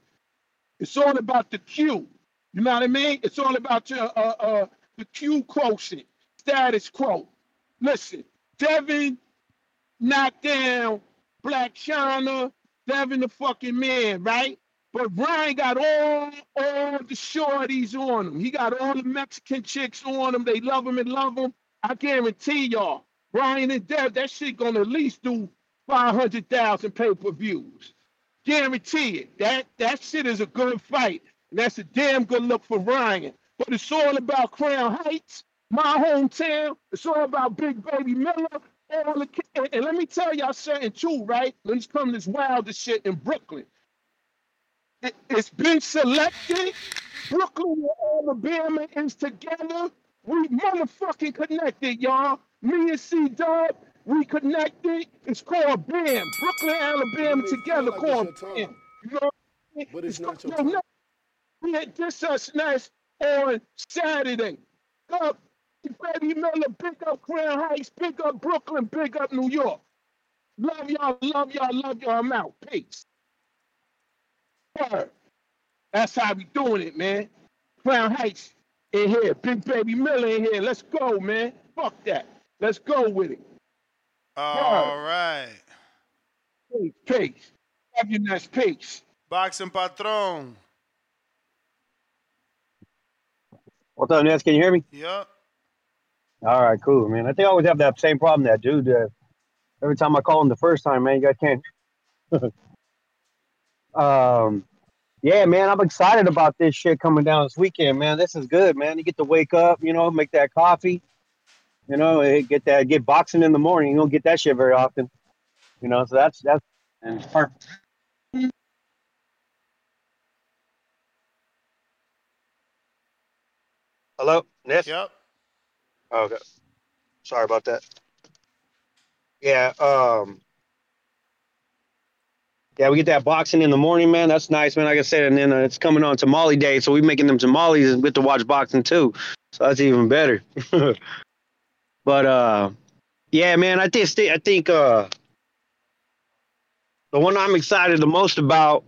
It's all about the Q. You know what I mean? It's all about your uh, uh, the Q quotient, status quo. Listen, Devin knocked down Black China, Devin the fucking man, right? But Ryan got all all the shorties on him. He got all the Mexican chicks on him. They love him and love him. I guarantee y'all, Ryan and Dev, that shit gonna at least do 500,000 pay-per-views. Guarantee it. That that shit is a good fight. And that's a damn good look for Ryan. But it's all about Crown Heights, my hometown. It's all about Big Baby Miller. All the, and, and let me tell y'all something too, right? Let's come this wilder shit in Brooklyn. It, it's been selected. Brooklyn and Alabama is together. We motherfucking connected, y'all. Me and C Dub, we connected. It's called BAM. Brooklyn, Alabama together called BAM. You know what I mean?
But it's not your time.
no. Yeah, this us nice on Saturday. Up, Baby Miller, big up Crown Heights, big up Brooklyn, big up New York. Love y'all, love y'all, love y'all. I'm out. Peace. Word. That's how we doing it, man. Crown Heights in here, Big Baby Miller in here. Let's go, man. Fuck that. Let's go with it.
All right.
Peace, peace. Love you, nice peace.
Boxing Patron.
What's up, Ness? Can you hear me?
Yep.
All right, cool, man. I think I always have that same problem, that dude. Uh, every time I call him the first time, man, you guys can't. um, yeah, man, I'm excited about this shit coming down this weekend, man. This is good, man. You get to wake up, you know, make that coffee, you know, eh, get that, get boxing in the morning. You don't get that shit very often, you know. So that's that's and it's perfect. Hello, Ness.
Yep.
Okay. Sorry about that. Yeah, um Yeah, we get that boxing in the morning, man. That's nice, man. Like I said, and then uh, it's coming on tamale day, so we making them tamales and we get to watch boxing too. So that's even better. but uh yeah, man, I think I think uh the one I'm excited the most about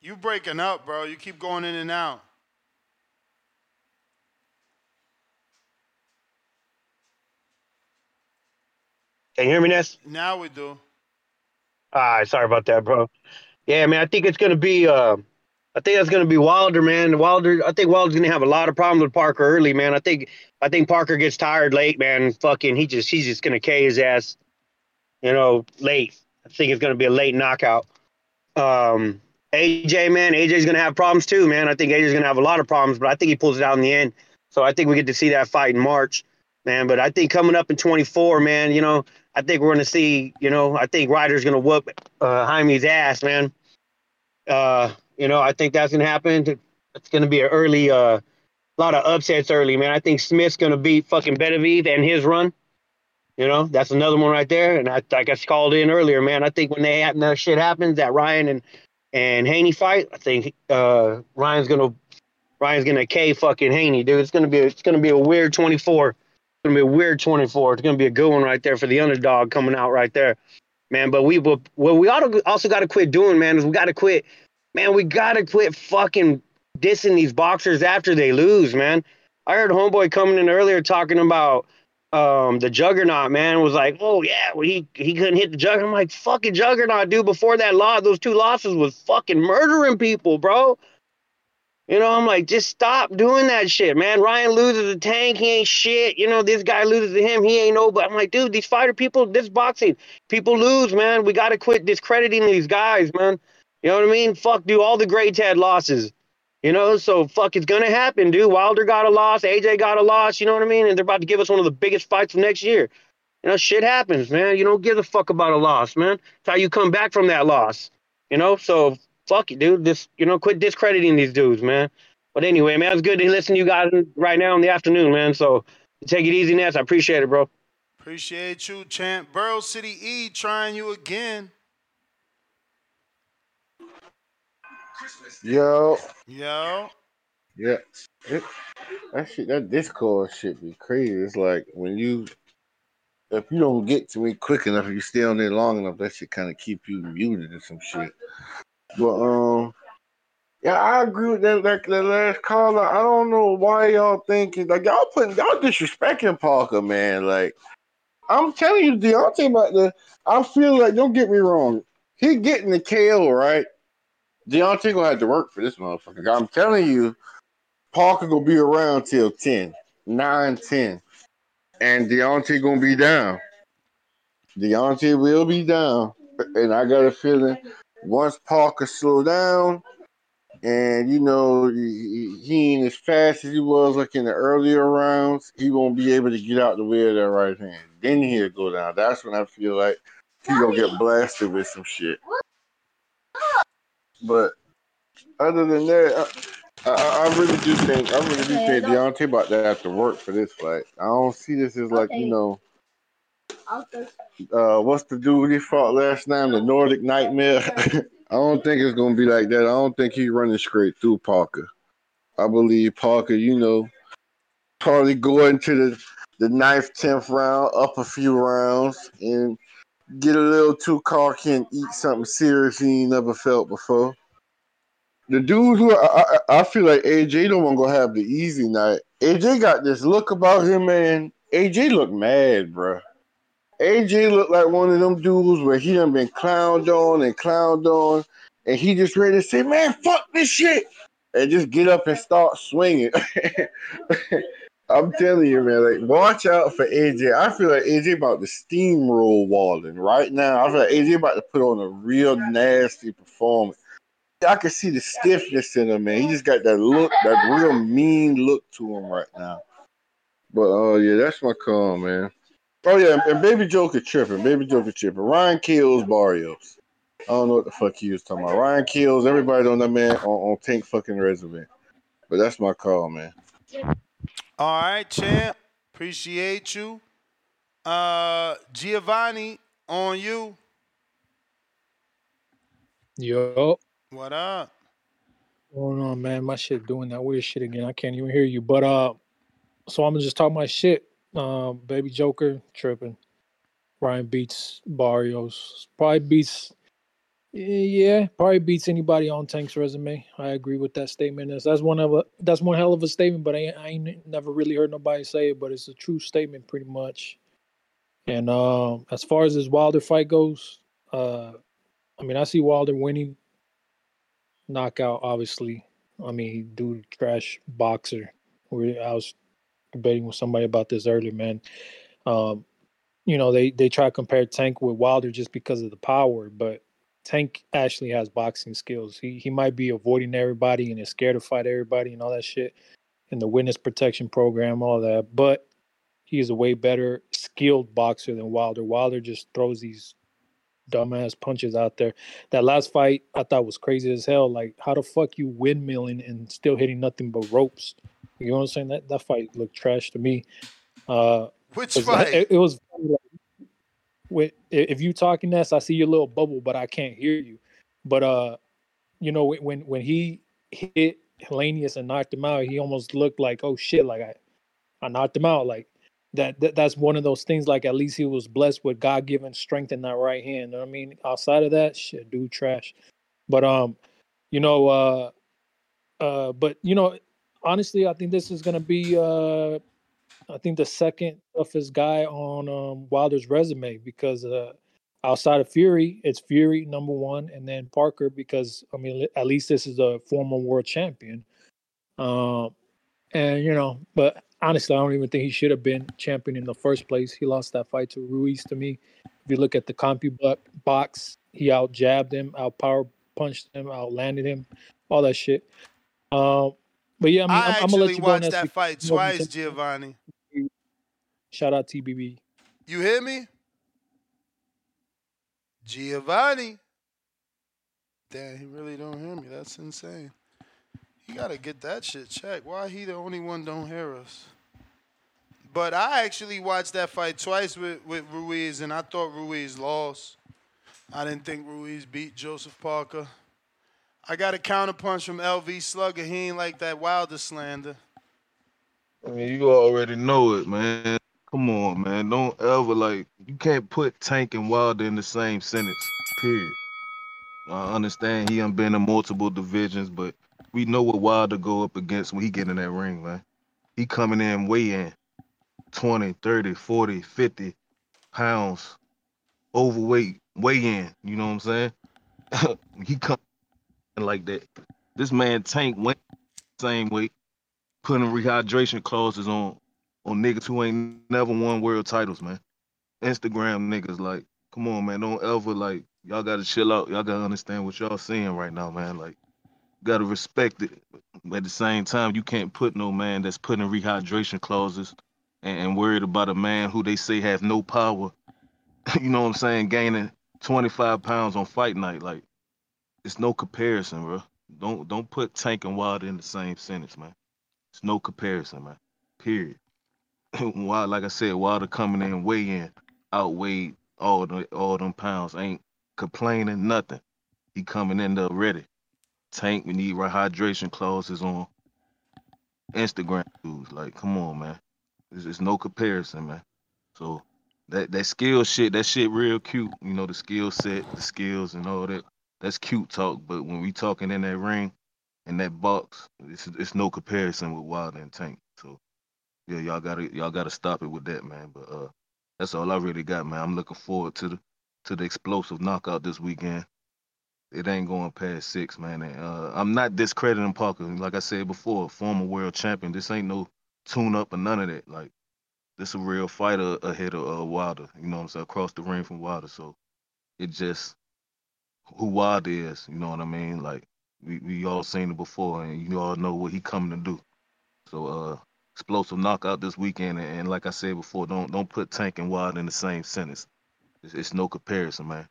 You breaking up, bro. You keep going in and out.
Can you hear me, Ness?
Now we do.
All right, sorry about that, bro. Yeah, man, I think it's gonna be uh, I think that's going to be Wilder, man. Wilder, I think Wilder's going to have a lot of problems with Parker early, man. I think, I think Parker gets tired late, man. Fucking, he just, he's just going to K his ass, you know, late. I think it's going to be a late knockout. Um, AJ, man, AJ's going to have problems too, man. I think AJ's going to have a lot of problems, but I think he pulls it out in the end. So I think we get to see that fight in March, man. But I think coming up in 24, man, you know, I think we're going to see, you know, I think Ryder's going to whoop uh, Jaime's ass, man. Uh, you know, I think that's to happen. It's to be an early, uh, a lot of upsets early, man. I think Smith's to beat fucking Benavidez and his run. You know, that's another one right there. And I, like I called in earlier, man, I think when they that shit happens, that Ryan and and Haney fight, I think uh, Ryan's gonna Ryan's gonna K fucking Haney, dude. It's gonna be it's gonna be a weird 24. It's gonna be a weird 24. It's gonna be a good one right there for the underdog coming out right there, man. But we what we also got to quit doing, man, is we got to quit, man. We got to quit fucking dissing these boxers after they lose, man. I heard homeboy coming in earlier talking about um the juggernaut man was like oh yeah well, he he couldn't hit the juggernaut i'm like fucking juggernaut dude before that loss those two losses was fucking murdering people bro you know i'm like just stop doing that shit man ryan loses a tank he ain't shit you know this guy loses to him he ain't no but i'm like dude these fighter people this boxing people lose man we gotta quit discrediting these guys man you know what i mean fuck dude all the greats had losses you know, so fuck, it's gonna happen, dude. Wilder got a loss, AJ got a loss. You know what I mean? And they're about to give us one of the biggest fights of next year. You know, shit happens, man. You don't give a fuck about a loss, man. It's how you come back from that loss. You know, so fuck it, dude. Just you know, quit discrediting these dudes, man. But anyway, man, it's good to listen to you guys right now in the afternoon, man. So take it easy, Ness. I appreciate it, bro.
Appreciate you, champ. Borough City E trying you again.
Yo.
Yo.
Yeah. It, that shit, that Discord shit be crazy. It's like when you, if you don't get to me quick enough, if you stay on there long enough, that shit kind of keep you muted and some shit. But um, yeah, I agree with that. That, that last caller. I don't know why y'all thinking like y'all putting y'all disrespecting Parker, man. Like I'm telling you, Deontay about the. I feel like don't get me wrong. He getting the KO right. Deontay gonna have to work for this motherfucker. I'm telling you, Parker gonna be around till 10, 9, 10. And Deontay gonna be down. Deontay will be down. And I got a feeling once Parker slow down, and you know he, he ain't as fast as he was like in the earlier rounds, he won't be able to get out the way of that right hand. Then he'll go down. That's when I feel like he gonna get blasted with some shit. But other than that, I, I, I really do think I really do think Deontay about to have to work for this fight. I don't see this as like you know, uh, what's the dude he fought last night? The Nordic Nightmare. I don't think it's gonna be like that. I don't think he's running straight through Parker. I believe Parker, you know, probably go into the the ninth, tenth round, up a few rounds, and get a little too cocky and eat something serious he ain't never felt before. The dude who I, I, I feel like AJ don't want to go have the easy night. AJ got this look about him, man. AJ look mad, bro. AJ look like one of them dudes where he done been clowned on and clowned on, and he just ready to say, "Man, fuck this shit," and just get up and start swinging. I'm telling you, man, like watch out for AJ. I feel like AJ about to steamroll Wallin right now. I feel like AJ about to put on a real nasty performance. I can see the stiffness in him, man. He just got that look, that real mean look to him right now. But oh yeah, that's my call, man. Oh yeah, and Baby Joker tripping. Baby Joker tripping. Ryan kills Barrios. I don't know what the fuck he was talking about. Ryan kills everybody on that man on, on Tank fucking resume. But that's my call, man.
All right, champ. Appreciate you. Uh Giovanni, on you.
Yo.
What up?
Going on, man? My shit doing that weird shit again. I can't even hear you. But uh, so I'm gonna just talk my shit. Um, Baby Joker tripping. Ryan beats Barrios. Probably beats. Yeah, probably beats anybody on Tank's resume. I agree with that statement. That's, that's one of a that's one hell of a statement, but I, I ain't never really heard nobody say it. But it's a true statement, pretty much. And um, as far as this Wilder fight goes, uh, I mean, I see Wilder winning knockout, obviously. I mean, dude, trash boxer. I was debating with somebody about this earlier, man. Um, you know, they they try to compare Tank with Wilder just because of the power, but Tank actually has boxing skills. He he might be avoiding everybody and is scared to fight everybody and all that shit, and the witness protection program, all that. But he is a way better skilled boxer than Wilder. Wilder just throws these dumbass punches out there. That last fight I thought was crazy as hell. Like how the fuck you windmilling and still hitting nothing but ropes? You know what I'm saying? That that fight looked trash to me. Uh,
Which fight?
It, it was like, with if you talking this, I see your little bubble, but I can't hear you. But uh, you know when when he hit Helenius and knocked him out, he almost looked like oh shit, like I I knocked him out. Like that, that that's one of those things. Like at least he was blessed with God given strength in that right hand. You know what I mean, outside of that, shit, dude, trash. But um, you know, uh, uh, but you know, honestly, I think this is gonna be uh, I think the second toughest guy on um Wilder's resume because uh, outside of Fury, it's Fury number one, and then Parker because I mean at least this is a former world champion. Um, and you know, but honestly, I don't even think he should have been champion in the first place. He lost that fight to Ruiz to me. If you look at the CompuBox box, he out jabbed him, out power punched him, out landed him, all that shit. Um, but yeah, I mean,
I
I'm gonna let you go
watched that fight
You know,
twice, Giovanni.
Shout out TBB.
You hear me? Giovanni. Damn, he really don't hear me. That's insane. He gotta get that shit checked. Why he the only one don't hear us? But I actually watched that fight twice with, with Ruiz, and I thought Ruiz lost. I didn't think Ruiz beat Joseph Parker. I got a counterpunch from LV Slugger. He ain't like that Wilder slander.
I mean, you already know it, man. Come on, man. Don't ever like you can't put Tank and Wilder in the same sentence. Period. I understand he done been in multiple divisions, but we know what Wilder go up against when he get in that ring, man. He coming in in 20, 30, 40, 50 pounds overweight, weigh in. You know what I'm saying? he come like that. This man Tank went same weight, putting rehydration clauses on on niggas who ain't never won world titles, man. Instagram niggas, like, come on, man. Don't ever like y'all gotta chill out. Y'all gotta understand what y'all seeing right now, man. Like, gotta respect it. But at the same time, you can't put no man that's putting rehydration clauses and, and worried about a man who they say has no power. you know what I'm saying? Gaining 25 pounds on fight night, like, it's no comparison, bro. Don't don't put Tank and Wilder in the same sentence, man. It's no comparison, man. Period. Wild, like I said, Wilder coming in way in, outweighed all the all them pounds. Ain't complaining nothing. He coming in there ready. Tank, we need hydration clauses on Instagram dudes. Like, come on, man. There's, there's no comparison, man. So that that skill shit, that shit real cute. You know, the skill set, the skills and all that. That's cute talk. But when we talking in that ring, in that box, it's it's no comparison with Wilder and Tank. Yeah, y'all gotta y'all gotta stop it with that, man. But uh, that's all I really got, man. I'm looking forward to the to the explosive knockout this weekend. It ain't going past six, man. And, uh, I'm not discrediting Parker. Like I said before, former world champion. This ain't no tune up or none of that. Like this a real fighter ahead of uh, Wilder. You know what I'm saying? Across the ring from Wilder. So it just who Wilder is. You know what I mean? Like we we all seen it before, and you all know what he coming to do. So uh, explosive knockout this weekend, and, and like I said before, don't don't put Tank and Wild in the same sentence. It's, it's no comparison, man.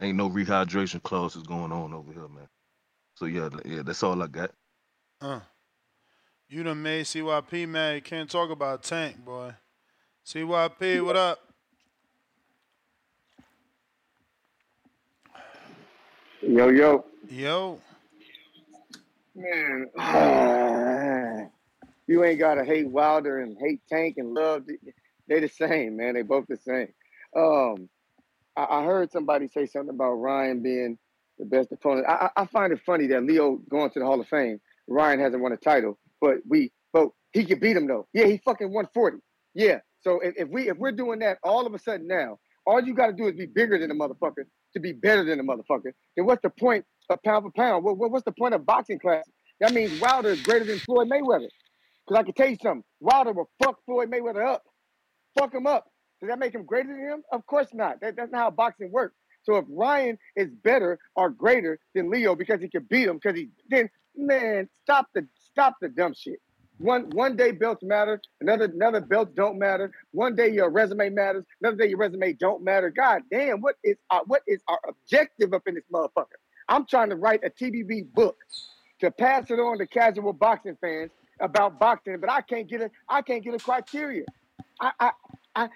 Ain't no rehydration clauses going on over here, man. So yeah, yeah, that's all I got.
Uh. You done made CYP man. You can't talk about Tank, boy. CYP, what up?
Yo, yo.
Yo.
Man, you ain't gotta hate Wilder and hate Tank and love. They the same, man. They both the same. Um, I, I heard somebody say something about Ryan being the best opponent. I, I find it funny that Leo going to the Hall of Fame. Ryan hasn't won a title, but we, but he could beat him though. Yeah, he fucking won forty. Yeah. So if, if we if we're doing that all of a sudden now, all you got to do is be bigger than the motherfucker, to be better than the motherfucker, then what's the point of pound for pound? What, what- what's the point of boxing class? That means Wilder is greater than Floyd Mayweather. Because I can tell you something, Wilder will fuck Floyd Mayweather up. Fuck him up. Does that make him greater than him? Of course not. That, that's not how boxing works. So if Ryan is better or greater than Leo because he can beat him, because he then man, stop the stop the dumb shit. One one day belts matter, another another belts don't matter. One day your resume matters, another day your resume don't matter. God damn, what is our, what is our objective up in this motherfucker? I'm trying to write a TBV book to pass it on to casual boxing fans about boxing, but I can't get a I can't get a criteria. I I I,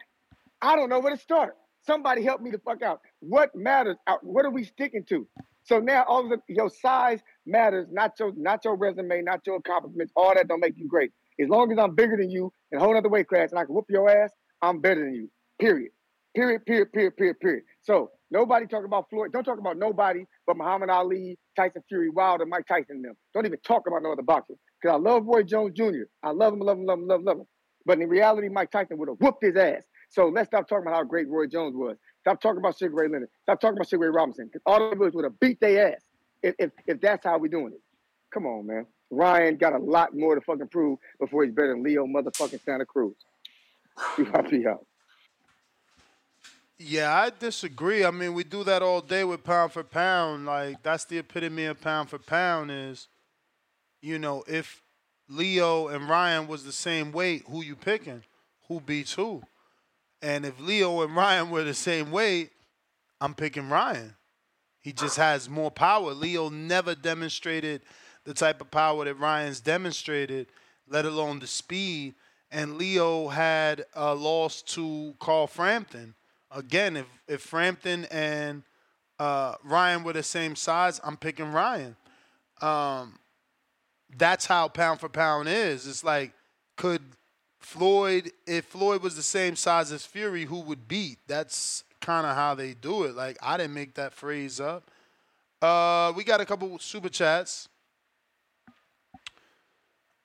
I don't know where to start. Somebody help me the fuck out. What matters? What are we sticking to? So now all of the, your size matters, not your not your resume, not your accomplishments. All that don't make you great. As long as I'm bigger than you in a whole other weight class and I can whoop your ass, I'm better than you. Period. Period. Period. Period. Period. Period. So nobody talk about Floyd. Don't talk about nobody but Muhammad Ali, Tyson Fury, Wilder, Mike Tyson, them. Don't even talk about no other boxers. Because I love Roy Jones Jr. I love him, love him, love him, love him, love him. But in reality, Mike Tyson would have whooped his ass. So let's stop talking about how great Roy Jones was. Stop talking about Sugar Ray Leonard. Stop talking about Sugar Ray Robinson. Because all the would have beat their ass if, if, if that's how we're doing it. Come on, man. Ryan got a lot more to fucking prove before he's better than Leo motherfucking Santa Cruz. You CYP out.
Yeah, I disagree. I mean, we do that all day with pound for pound. Like that's the epitome of pound for pound is, you know, if Leo and Ryan was the same weight, who you picking? Who beats who? And if Leo and Ryan were the same weight, I'm picking Ryan. He just has more power. Leo never demonstrated the type of power that Ryan's demonstrated, let alone the speed. And Leo had a loss to Carl Frampton. Again, if if Frampton and uh, Ryan were the same size, I'm picking Ryan. Um, that's how pound for pound is. It's like, could Floyd, if Floyd was the same size as Fury, who would beat? That's kind of how they do it. Like, I didn't make that phrase up. Uh, we got a couple super chats.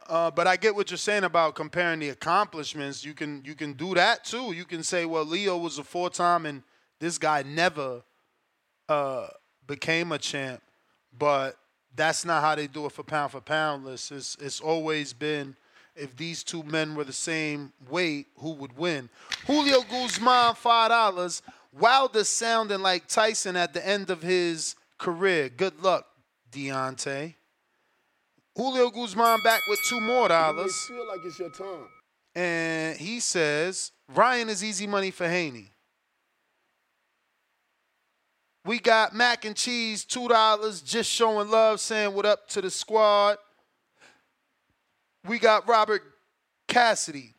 Uh, but I get what you're saying about comparing the accomplishments. You can you can do that too. You can say, well, Leo was a four time and this guy never uh, became a champ. But that's not how they do it for pound for pound lists. It's, it's always been if these two men were the same weight, who would win? Julio Guzman, five dollars. Wilder sounding like Tyson at the end of his career. Good luck, Deontay. Julio Guzman back with two more dollars.
feel like it's your time.
And he says, Ryan is easy money for Haney. We got mac and cheese, $2, just showing love, saying what up to the squad. We got Robert Cassidy,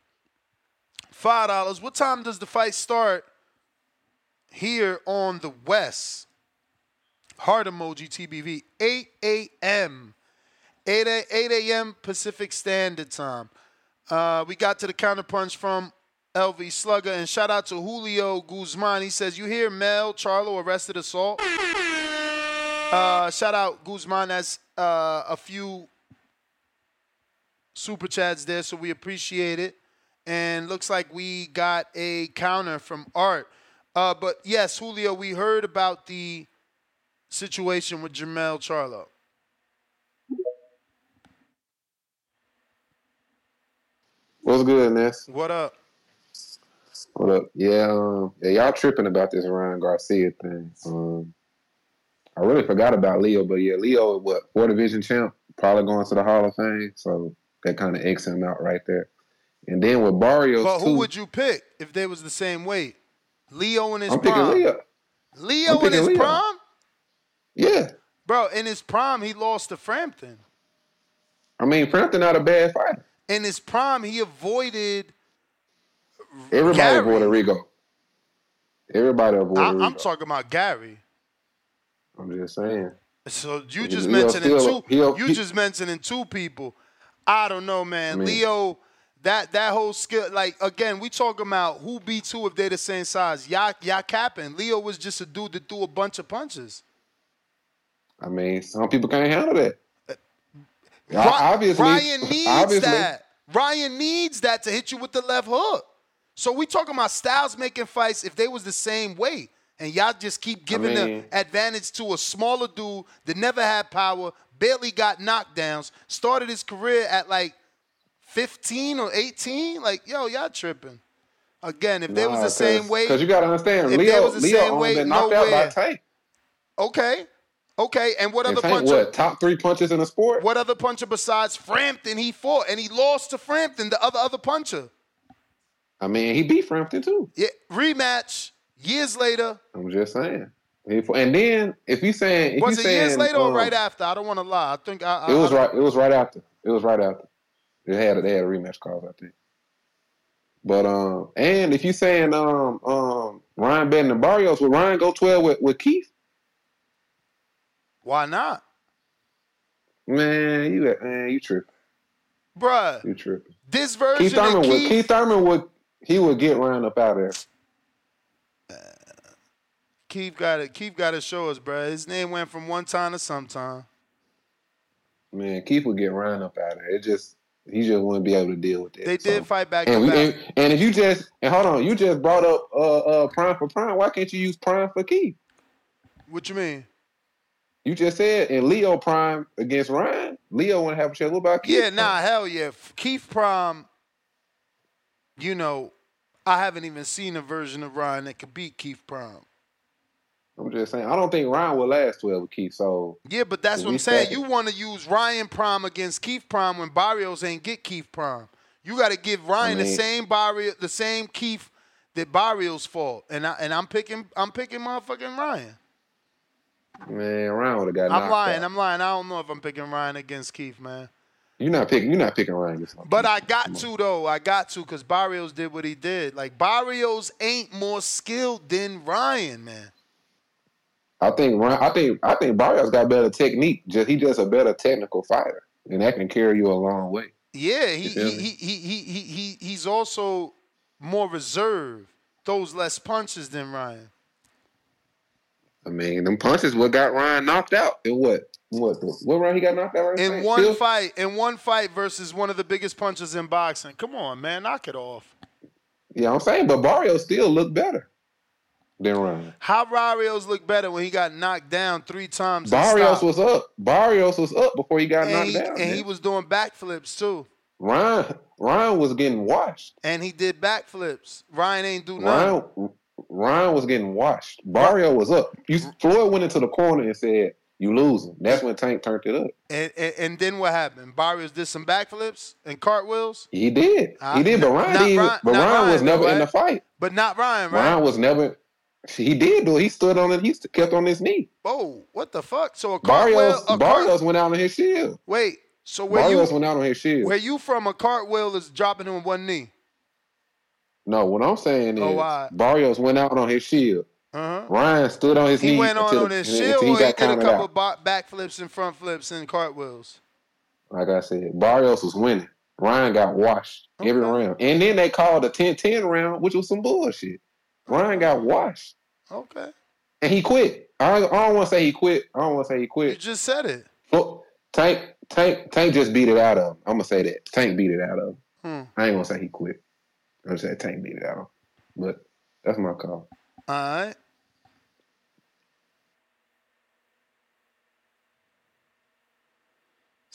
$5. What time does the fight start here on the West? Heart emoji TBV, 8 a.m. 8 8 a.m. Pacific Standard Time. Uh, we got to the counterpunch from LV Slugger, and shout out to Julio Guzman. He says, "You hear Mel Charlo arrested assault." Uh, shout out Guzman. That's uh, a few super chats there, so we appreciate it. And looks like we got a counter from Art. Uh, but yes, Julio, we heard about the situation with Jamel Charlo.
What's good, Ness?
What up?
What up? Yeah, um, yeah, y'all tripping about this Ryan Garcia thing. Um, I really forgot about Leo, but yeah, Leo, what four division champ, probably going to the Hall of Fame, so that kind of X him out right there. And then with Barrios
But who
too,
would you pick if they was the same weight? Leo in his
I'm
prime.
Leo.
Leo in his
Leo.
prime?
Yeah,
Bro, in his prime, he lost to Frampton.
I mean Frampton not a bad fighter.
In his prime, he avoided.
Everybody
Gary.
avoided Rigo. Everybody avoided
I,
Rigo.
I'm talking about Gary.
I'm just saying.
So you
He-
just
he'll
mentioning two.
he'll-
you
he-
just mentioning two people. I don't know, man.
I mean-
Leo, that that whole skill. Like again, we talking about who beats who if they the same size. Y'all, y'all capping. Leo was just a dude that threw a bunch of punches.
I mean, some people can't handle that.
Ri-
obviously,
Ryan needs
obviously,
that. Ryan needs that to hit you with the left hook. So we talking about Styles making fights if they was the same weight. and y'all just keep giving
mean-
the advantage to a smaller dude that never had power, barely got knockdowns, started his career at like 15 or 18. Like, yo, y'all tripping. Again, if they was the same weight,
Because you got to understand,
if they
Leo,
was the
Leo
same weight,
been knocked out by
nowhere.
Tank.
Okay, okay, and what
And
other puncher?
what, top three punches in the sport?
What other puncher besides Frampton he fought, and he lost to Frampton, the other other puncher.
I mean, he beat Frampton too.
Yeah, rematch years later.
I'm just saying. And then if you saying, if
was it
saying,
years later or
um,
right after? I don't want to lie. I think I, I
It was right. It was right after. It was right after. They had they had a rematch cause I think. But um, and if you saying um um Ryan betting the Barrios, would Ryan go twelve with, with Keith?
Why not,
Man, you man, you tripping.
bruh?
You tripping.
This version
Keith Thurman
of
would
Keith,
Keith Thurman would he would get Ryan up out of there.
Keith got it. Keith got to show us, bruh. His name went from one time to sometime.
Man, Keith would get Ryan up out of there. It just he just wouldn't be able to deal with it.
They did fight back
And, we,
back.
and, and if you just and hold on, you just brought up uh uh prime for prime. Why can't you use prime for Keith?
What you mean?
You just said in Leo prime against Ryan, Leo wouldn't have a chance. What about Keith?
Yeah, nah, hell yeah. Keith Prime, you know, I haven't even seen a version of Ryan that could beat Keith Prime.
I'm just saying. I don't think Ryan will last 12 with Keith. So
Yeah, but that's what I'm saying. You want to use Ryan Prime against Keith Prime when Barrios ain't get Keith Prime. You got to give Ryan the
mean-
same Barrios, the same Keith that Barrios fought, and I and I'm picking I'm picking motherfucking Ryan.
man, Ryan would have got.
I'm lying.
out.
I'm lying. I don't know if I'm picking Ryan against Keith, man.
You're not picking. You're not picking Ryan.
But I got to though. I got to because Barrios did what he did. Like Barrios ain't more skilled than Ryan, man.
I think Ryan. I think. I think Barrios got better technique. Just he just a better technical fighter, and that can carry you a long way.
Yeah, he he, he, he, he, he, he he's also more reserved, throws less punches than Ryan.
I mean, them punches what got Ryan knocked out. In what? What? What round he got knocked out? Right
In one fight, in one fight versus one of the biggest punches in boxing. Come on, man, knock it off.
Yeah, I'm saying, but Barrios still looked better than Ryan.
How Barrios look better when he got knocked down three times?
Barrios was up. Barrios was up before he got
and,
knocked
he,
down.
and
man.
he was doing backflips too.
Ryan. Ryan was getting washed.
And he did backflips. Ryan ain't do nothing.
Ryan. Ryan was getting washed. Barrio was up. You, Floyd went into the corner and said, "You losing." That's when Tank turned it up.
And, and and then what happened? Barrios did some backflips and cartwheels.
He did.
Ah,
he did. But Ryan, even-
Ryan-
but Ryan, was
Ryan, though,
never in the fight.
But not Ryan, right?
Ryan was never. He did do it. He stood on it. He kept on his knee.
Oh, what the fuck? So a cartwheel?
Barrios.
A cart-
Barrios went out on his shield.
Wait. So where
Barrios
you
went out on his shield.
where you from? A cartwheel is dropping him with one knee.
No, what I'm saying is
Oh?
Barrios went out on his shield.
Uh-huh.
Ryan stood on his.
He went on
until,
on his shield,
he
or he
got
did a couple
out.
ba- backflips and front flips and cartwheels.
Like I said, Barrios was winning. Ryan got washed every round. And then they called a 10-10 round, which was some bullshit. Ryan got washed.
Okay.
And he quit. I, I don't want to say he quit. I don't want to say he quit.
You just said it.
Well, Tank, Tank, Tank just beat it out of him. I'm gonna say that. Tank beat it out of him.
Hmm.
I ain't gonna say he quit. I'm gonna say Tank beat it out of him. But that's my call.
All right.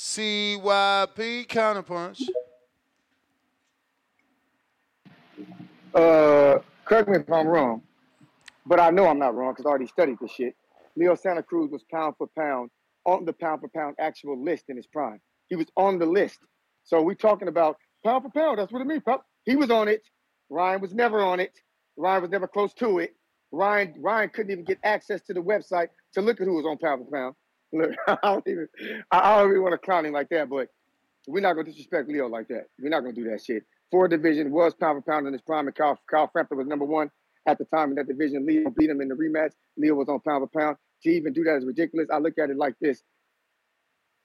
CYP counterpunch.
Uh, correct me if I'm wrong, but I know I'm not wrong because I already studied this shit. Leo Santa Cruz was pound for pound on the pound for pound actual list in his prime. He was on the list. So we talking about pound for pound. That's what it means. He was on it. Ryan was never on it. Ryan was never close to it. Ryan Ryan couldn't even get access to the website to look at who was on pound for pound. Look, I don't even I don't even want to clown him like that, but we're not gonna disrespect Leo like that. We're not gonna do that shit. Ford division was pound for pound in his prime, and Kyle, Kyle Frampton was number one at the time in that division. Leo beat him in the rematch. Leo was on pound for pound. To even do that is ridiculous. I look at it like this: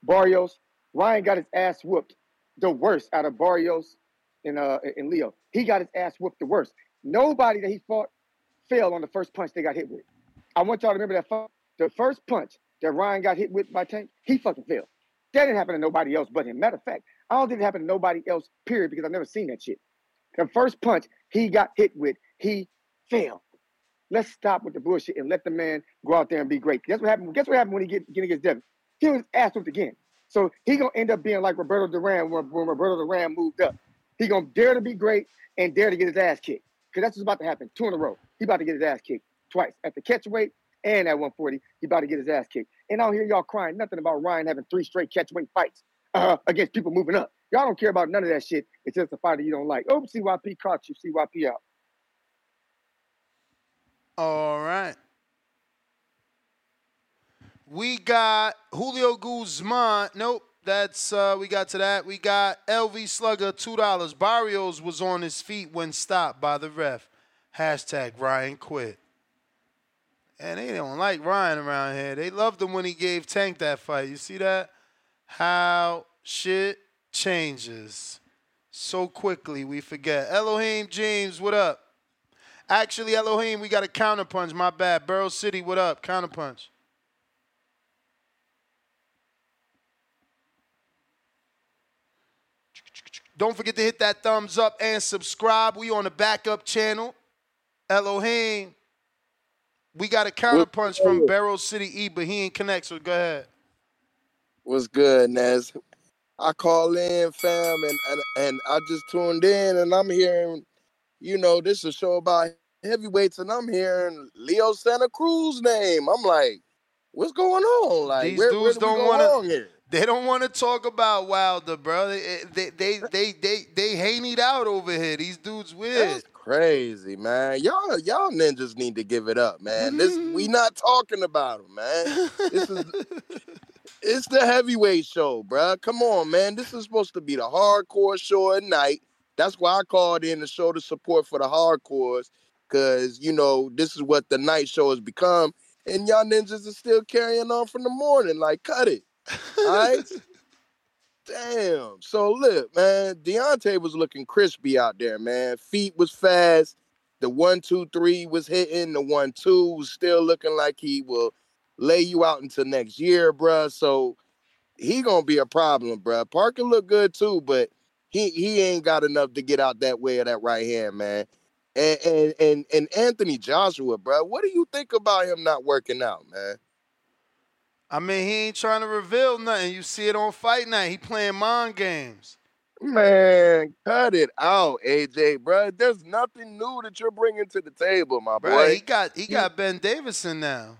Barrios, Ryan got his ass whooped the worst out of Barrios and uh and Leo. He got his ass whooped the worst. Nobody that he fought failed on the first punch they got hit with. I want y'all to remember that the first punch that Ryan got hit with by Tank, he fucking failed. That didn't happen to nobody else but him. Matter of fact, I don't think it happened to nobody else, period, because I've never seen that shit. The first punch he got hit with, he failed. Let's stop with the bullshit and let the man go out there and be great. Guess what happened? Guess what happened when he get, get against Devin? He was ass whooped again. So he gonna end up being like Roberto Duran when, when Roberto Duran moved up. He gonna dare to be great and dare to get his ass kicked. Because that's what's about to happen. Two in a row. He about to get his ass kicked twice. At the catch weight and at 140, he about to get his ass kicked. And I don't hear y'all crying nothing about Ryan having three straight catch weight fights uh, against people moving up. Y'all don't care about none of that shit. It's just a fighter you don't like. Oh, CYP caught you. CYP out.
All right. We got Julio Guzman. Nope. That's uh we got to that. We got LV Slugger, two dollars. Barrios was on his feet when stopped by the ref. Hashtag Ryan quit. And they don't like Ryan around here. They loved him when he gave Tank that fight. You see that? How shit changes so quickly we forget. Elohim James, what up? Actually, Elohim, we got a counterpunch. My bad. Burrow City, what up? Counterpunch. Don't forget to hit that thumbs up and subscribe. We on the backup channel. Elohim. We got a counterpunch from Barrow City E, but he ain't connect, so go ahead.
What's good, Ness? I call in, fam, and, and and I just tuned in, and I'm hearing, you know, this is a show about heavyweights, and I'm hearing Leo Santa Cruz name. I'm like, what's going on? Like,
These
where,
dudes
where do
don't want to. They don't want to talk about Wilder, bro. They they they they they, they haneyed out over here. These dudes weird.
That's crazy, man. Y'all, y'all ninjas need to give it up, man. This we mm-hmm. not talking about them, man. This is it's the heavyweight show, bruh. Come on, man. This is supposed to be the hardcore show at night. That's why I called in to show the support for the hardcores, cause you know this is what the night show has become, and y'all ninjas are still carrying on from the morning. Like, cut it, all right? Damn. So look, man, Deontay was looking crispy out there, man. Feet was fast. The one, two, three was hitting. The one, two was still looking like he will lay you out until next year, bruh. So he gonna be a problem, bruh. Parker look good too, but he he ain't got enough to get out that way of that right hand, man. And and and, and Anthony Joshua, bruh, what do you think about him not working out, man?
I mean, he ain't trying to reveal nothing. You see it on fight night. He playing mind games.
Man, cut it out, AJ, bruh. There's nothing new that you're bringing to the table, my
Bro,
boy.
he got he got Ben Davison now.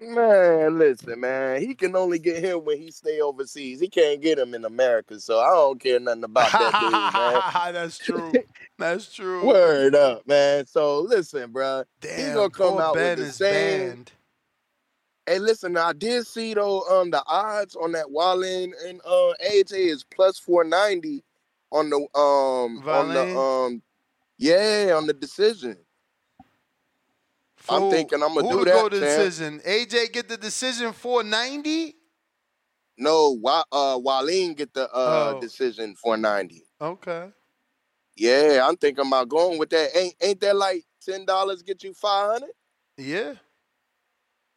Man, listen, man. He can only get him when he stay overseas. He can't get him in America, so I don't care nothing about that
dude, man. That's true.
That's true. Word up, man. So listen, bruh. he
Damn,
gonna come out
Ben
with the same.
banned.
Hey, listen, I did see though, um, the odds on that Wallin and uh AJ is plus four ninety on the um on the um yeah on the decision. I'm thinking I'm gonna
who
do
to go to decision? AJ get the decision 490?
No, Wa- uh, Wallin get the uh
Oh.
decision four ninety.
Okay.
Yeah, I'm thinking about going with that. Ain't ain't that like ten dollars get you five hundred?
Yeah.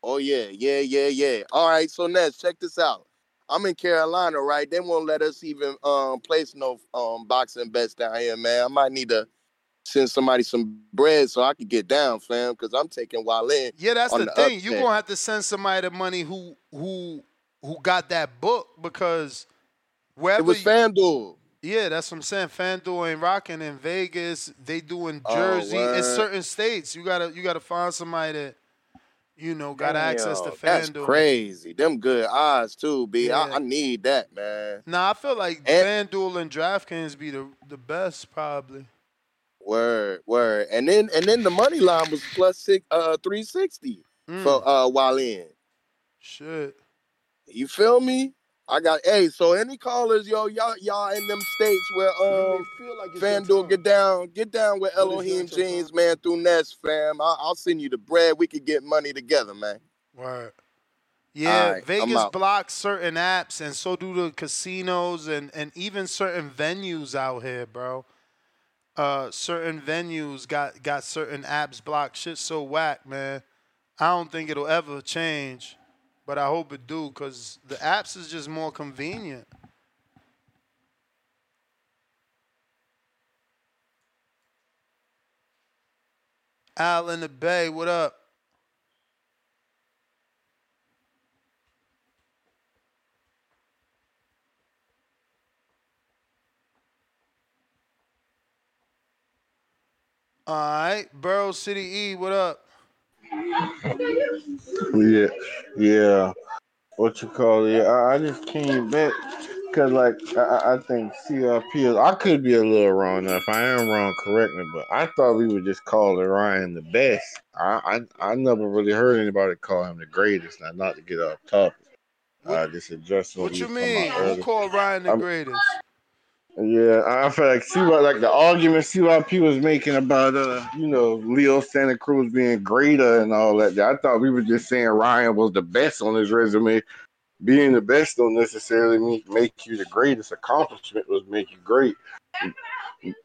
Oh yeah, yeah, yeah, yeah. All right, so Ness, check this out. I'm in Carolina, right? They won't let us even um place no um boxing bets down here, man. I might need to send somebody some bread so I can get down, fam, because I'm taking Wallin.
Yeah, that's
on
the thing. You
upset.
gonna have to send somebody the money who who who got that book because wherever
It was
you-
FanDuel.
Yeah, that's what I'm saying. FanDuel ain't rocking in Vegas. They do in
Oh,
Jersey. it's
word.
certain states. You gotta you gotta find somebody that you know got access to
Damn, That's
FanDuel.
crazy. Them good odds too, B. I,
Yeah.
I need that, man.
Nah, I feel like
And-
FanDuel and DraftKings be the the best probably.
Word, word. And then and then the money line was plus six uh three sixty
Mm.
for uh Wallin.
Shit.
You feel me? I got hey, so any callers, yo, y'all y'all in them states where um FanDuel get down, get down with Elohim Jeans, man, through Ness, fam. I, I'll send you the bread. We could get money together, man.
Word. Yeah,
Alright, I'm
Vegas blocks certain apps, and so do the casinos and and even certain venues out here, bro. Uh, certain venues got got certain apps blocked. Shit, so whack, man. I don't think it'll ever change, but I hope it do, cause the apps is just more convenient. Al in the Bay, what up? All right, Burrow City E, what up?
Yeah, yeah. What you call it? I, I just came back because, like, I- I, think CYP. Is, I could be a little wrong. Now, if I am wrong, correct me. But I thought we would just call Ryan the best. I, I I never really heard anybody call him the greatest. Now, not to get off topic. I just addressed what,
What you mean? Who called Ryan the
I'm-
greatest?
Yeah, I feel like see what like the argument CYP was making about uh you know Leo Santa Cruz being greater and all that. I thought we were just saying Ryan was the best on his resume. Being the best don't necessarily mean make you the greatest. Accomplishment was make you great.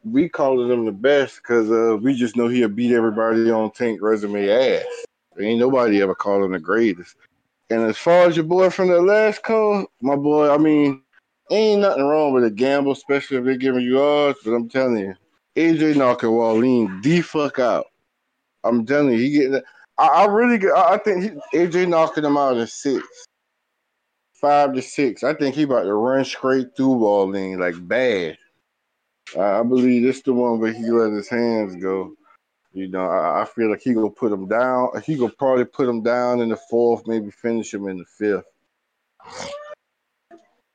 We calling him the best because uh we just know he'll beat everybody on Tank resume ass. Ain't nobody ever called him the greatest. And as far as your boy from the last call, my boy, I mean, ain't nothing wrong with a gamble, especially if they're giving you odds. But I'm telling you, AJ knocking Wallin the fuck out. I'm telling you, he getting. I, I really, get- I I think he, AJ knocking him out in six, five to six. I think he about to run straight through Wallin like bad. I, I believe this the one where he let his hands go. You know, I, I feel like he gonna put him down. He gonna probably put him down in the fourth, maybe finish him in the fifth.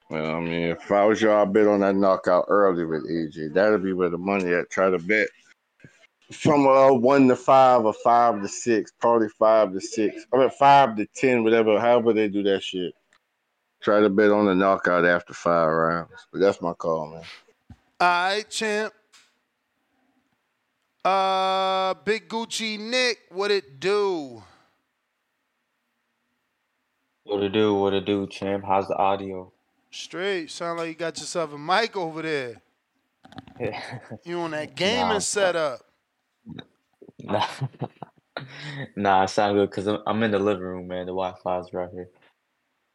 Well, I mean, if I was y'all, I'd bet on that knockout early with AJ. That'd be where the money at. Try to bet from uh one to five or five to six, probably five to six. I mean five to ten, whatever, however they do that shit. Try to bet on the knockout after five rounds. But that's my call, man.
All right, champ. Uh, Big Gucci Nick, what it do?
What it do? What it do, champ? How's the audio?
Straight. Sound like you got yourself a mic over there. You on that
Nah,
gaming setup.
nah, nah. I sound good because I'm, I'm in the living room, man. The Wi-Fi's right here.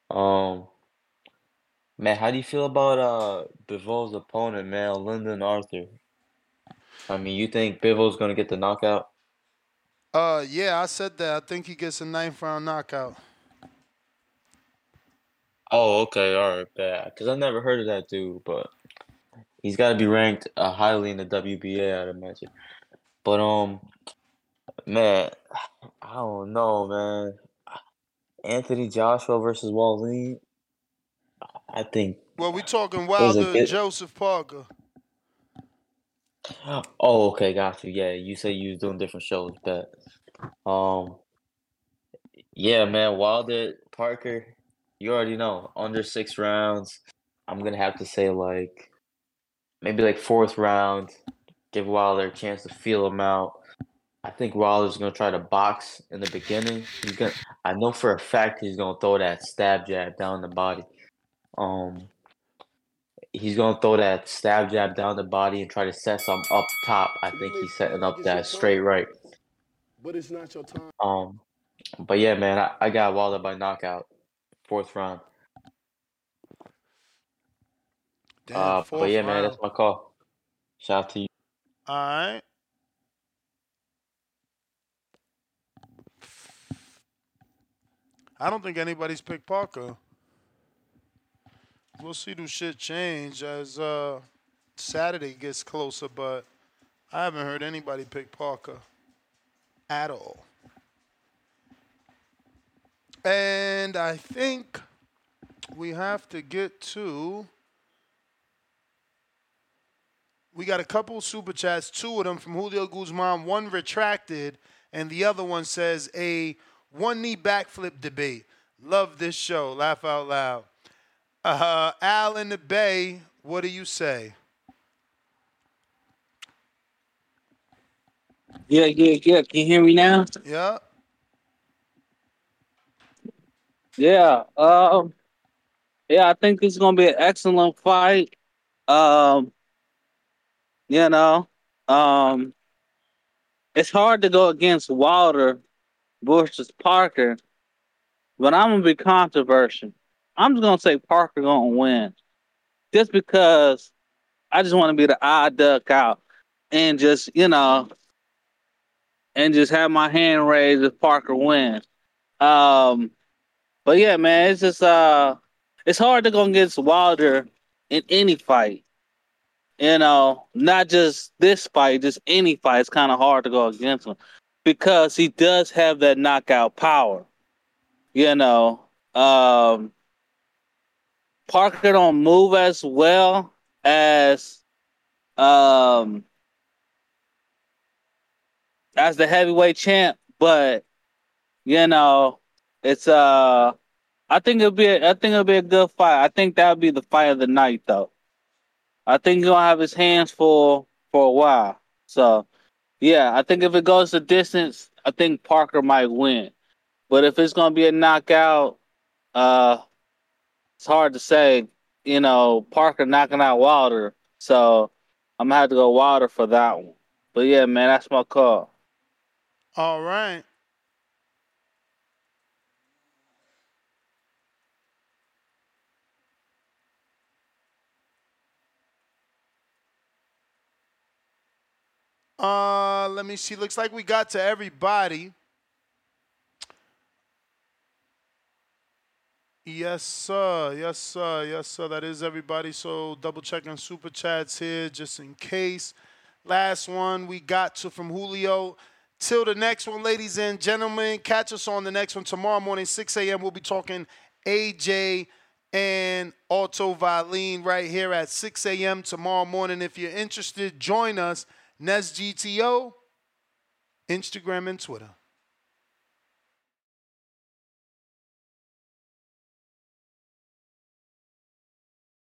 Um, man, how do you feel about uh Bivol's opponent, man, Lyndon Arthur? I mean, you think Bivol's gonna get the knockout?
Uh, yeah, I said that. I think he gets a ninth round knockout.
Oh, okay, all right, bad. Because I never heard of that dude, but he's got to be ranked uh, highly in the WBA, I'd imagine. But um, man, I don't know, man. Anthony Joshua versus Wallin. I think.
Well, we talking Wilder and Joseph Parker.
Oh, okay, got you. Yeah, you say you was doing different shows, but um, yeah, man, Wilder Parker. You already know under six rounds. I'm gonna have to say like maybe like fourth round. Give Wilder a chance to feel him out. I think Wilder's gonna try to box in the beginning. He's gonna. I know for a fact he's gonna throw that stab jab down the body. Um, he's gonna throw that stab jab down the body and try to set some up top. I think he's setting up that straight right.
But it's not your time.
Um, but yeah, man, I, I got Wilder by knockout, fourth round.
Damn,
uh, but yeah, man, that's my call. Shout out to you.
All right. I don't think anybody's picked Parker. We'll see do shit change as uh, Saturday gets closer, but I haven't heard anybody pick Parker at all. And I think we have to get to. We got a couple super chats, two of them from Julio Guzman, one retracted, and the other one says a one knee backflip debate. Love this show. Laugh out loud. Uh, Al in the Bay, what do you say?
Yeah, yeah, yeah. Can you hear me now?
Yeah.
Yeah. Um. Yeah, I think this is gonna be an excellent fight. Um. You know, um, it's hard to go against Wilder versus Parker, but I'm gonna be controversial. I'm just gonna say Parker gonna win, just because I just want to be the odd duck out and just you know and just have my hand raised if Parker wins. Um, but yeah, man, it's just uh, it's hard to go against Wilder in any fight. You know, not just this fight, just any fight. It's kind of hard to go against him because he does have that knockout power. You know, um, Parker don't move as well as um as the heavyweight champ, but you know, it's uh I think it'll be a, I think it'll be a good fight. I think that'll be the fight of the night though. I think he's gonna have his hands full for a while. So yeah, I think if it goes the distance, I think Parker might win. But if it's gonna be a knockout, uh it's hard to say. You know, Parker knocking out Wilder. So I'm gonna have to go Wilder for that one. But yeah, man, that's my call.
All right. Uh, let me see. Looks like we got to everybody. Yes, sir. Yes, sir. Yes, sir. That is everybody. So double checking super chats here just in case. Last one we got to from Julio. Till the next one, ladies and gentlemen. Catch us on the next one tomorrow morning, 6 a.m. We'll be talking AJ and Otto Wallin right here at 6 a.m. tomorrow morning. If you're interested, join us. NES GTO, Instagram and Twitter.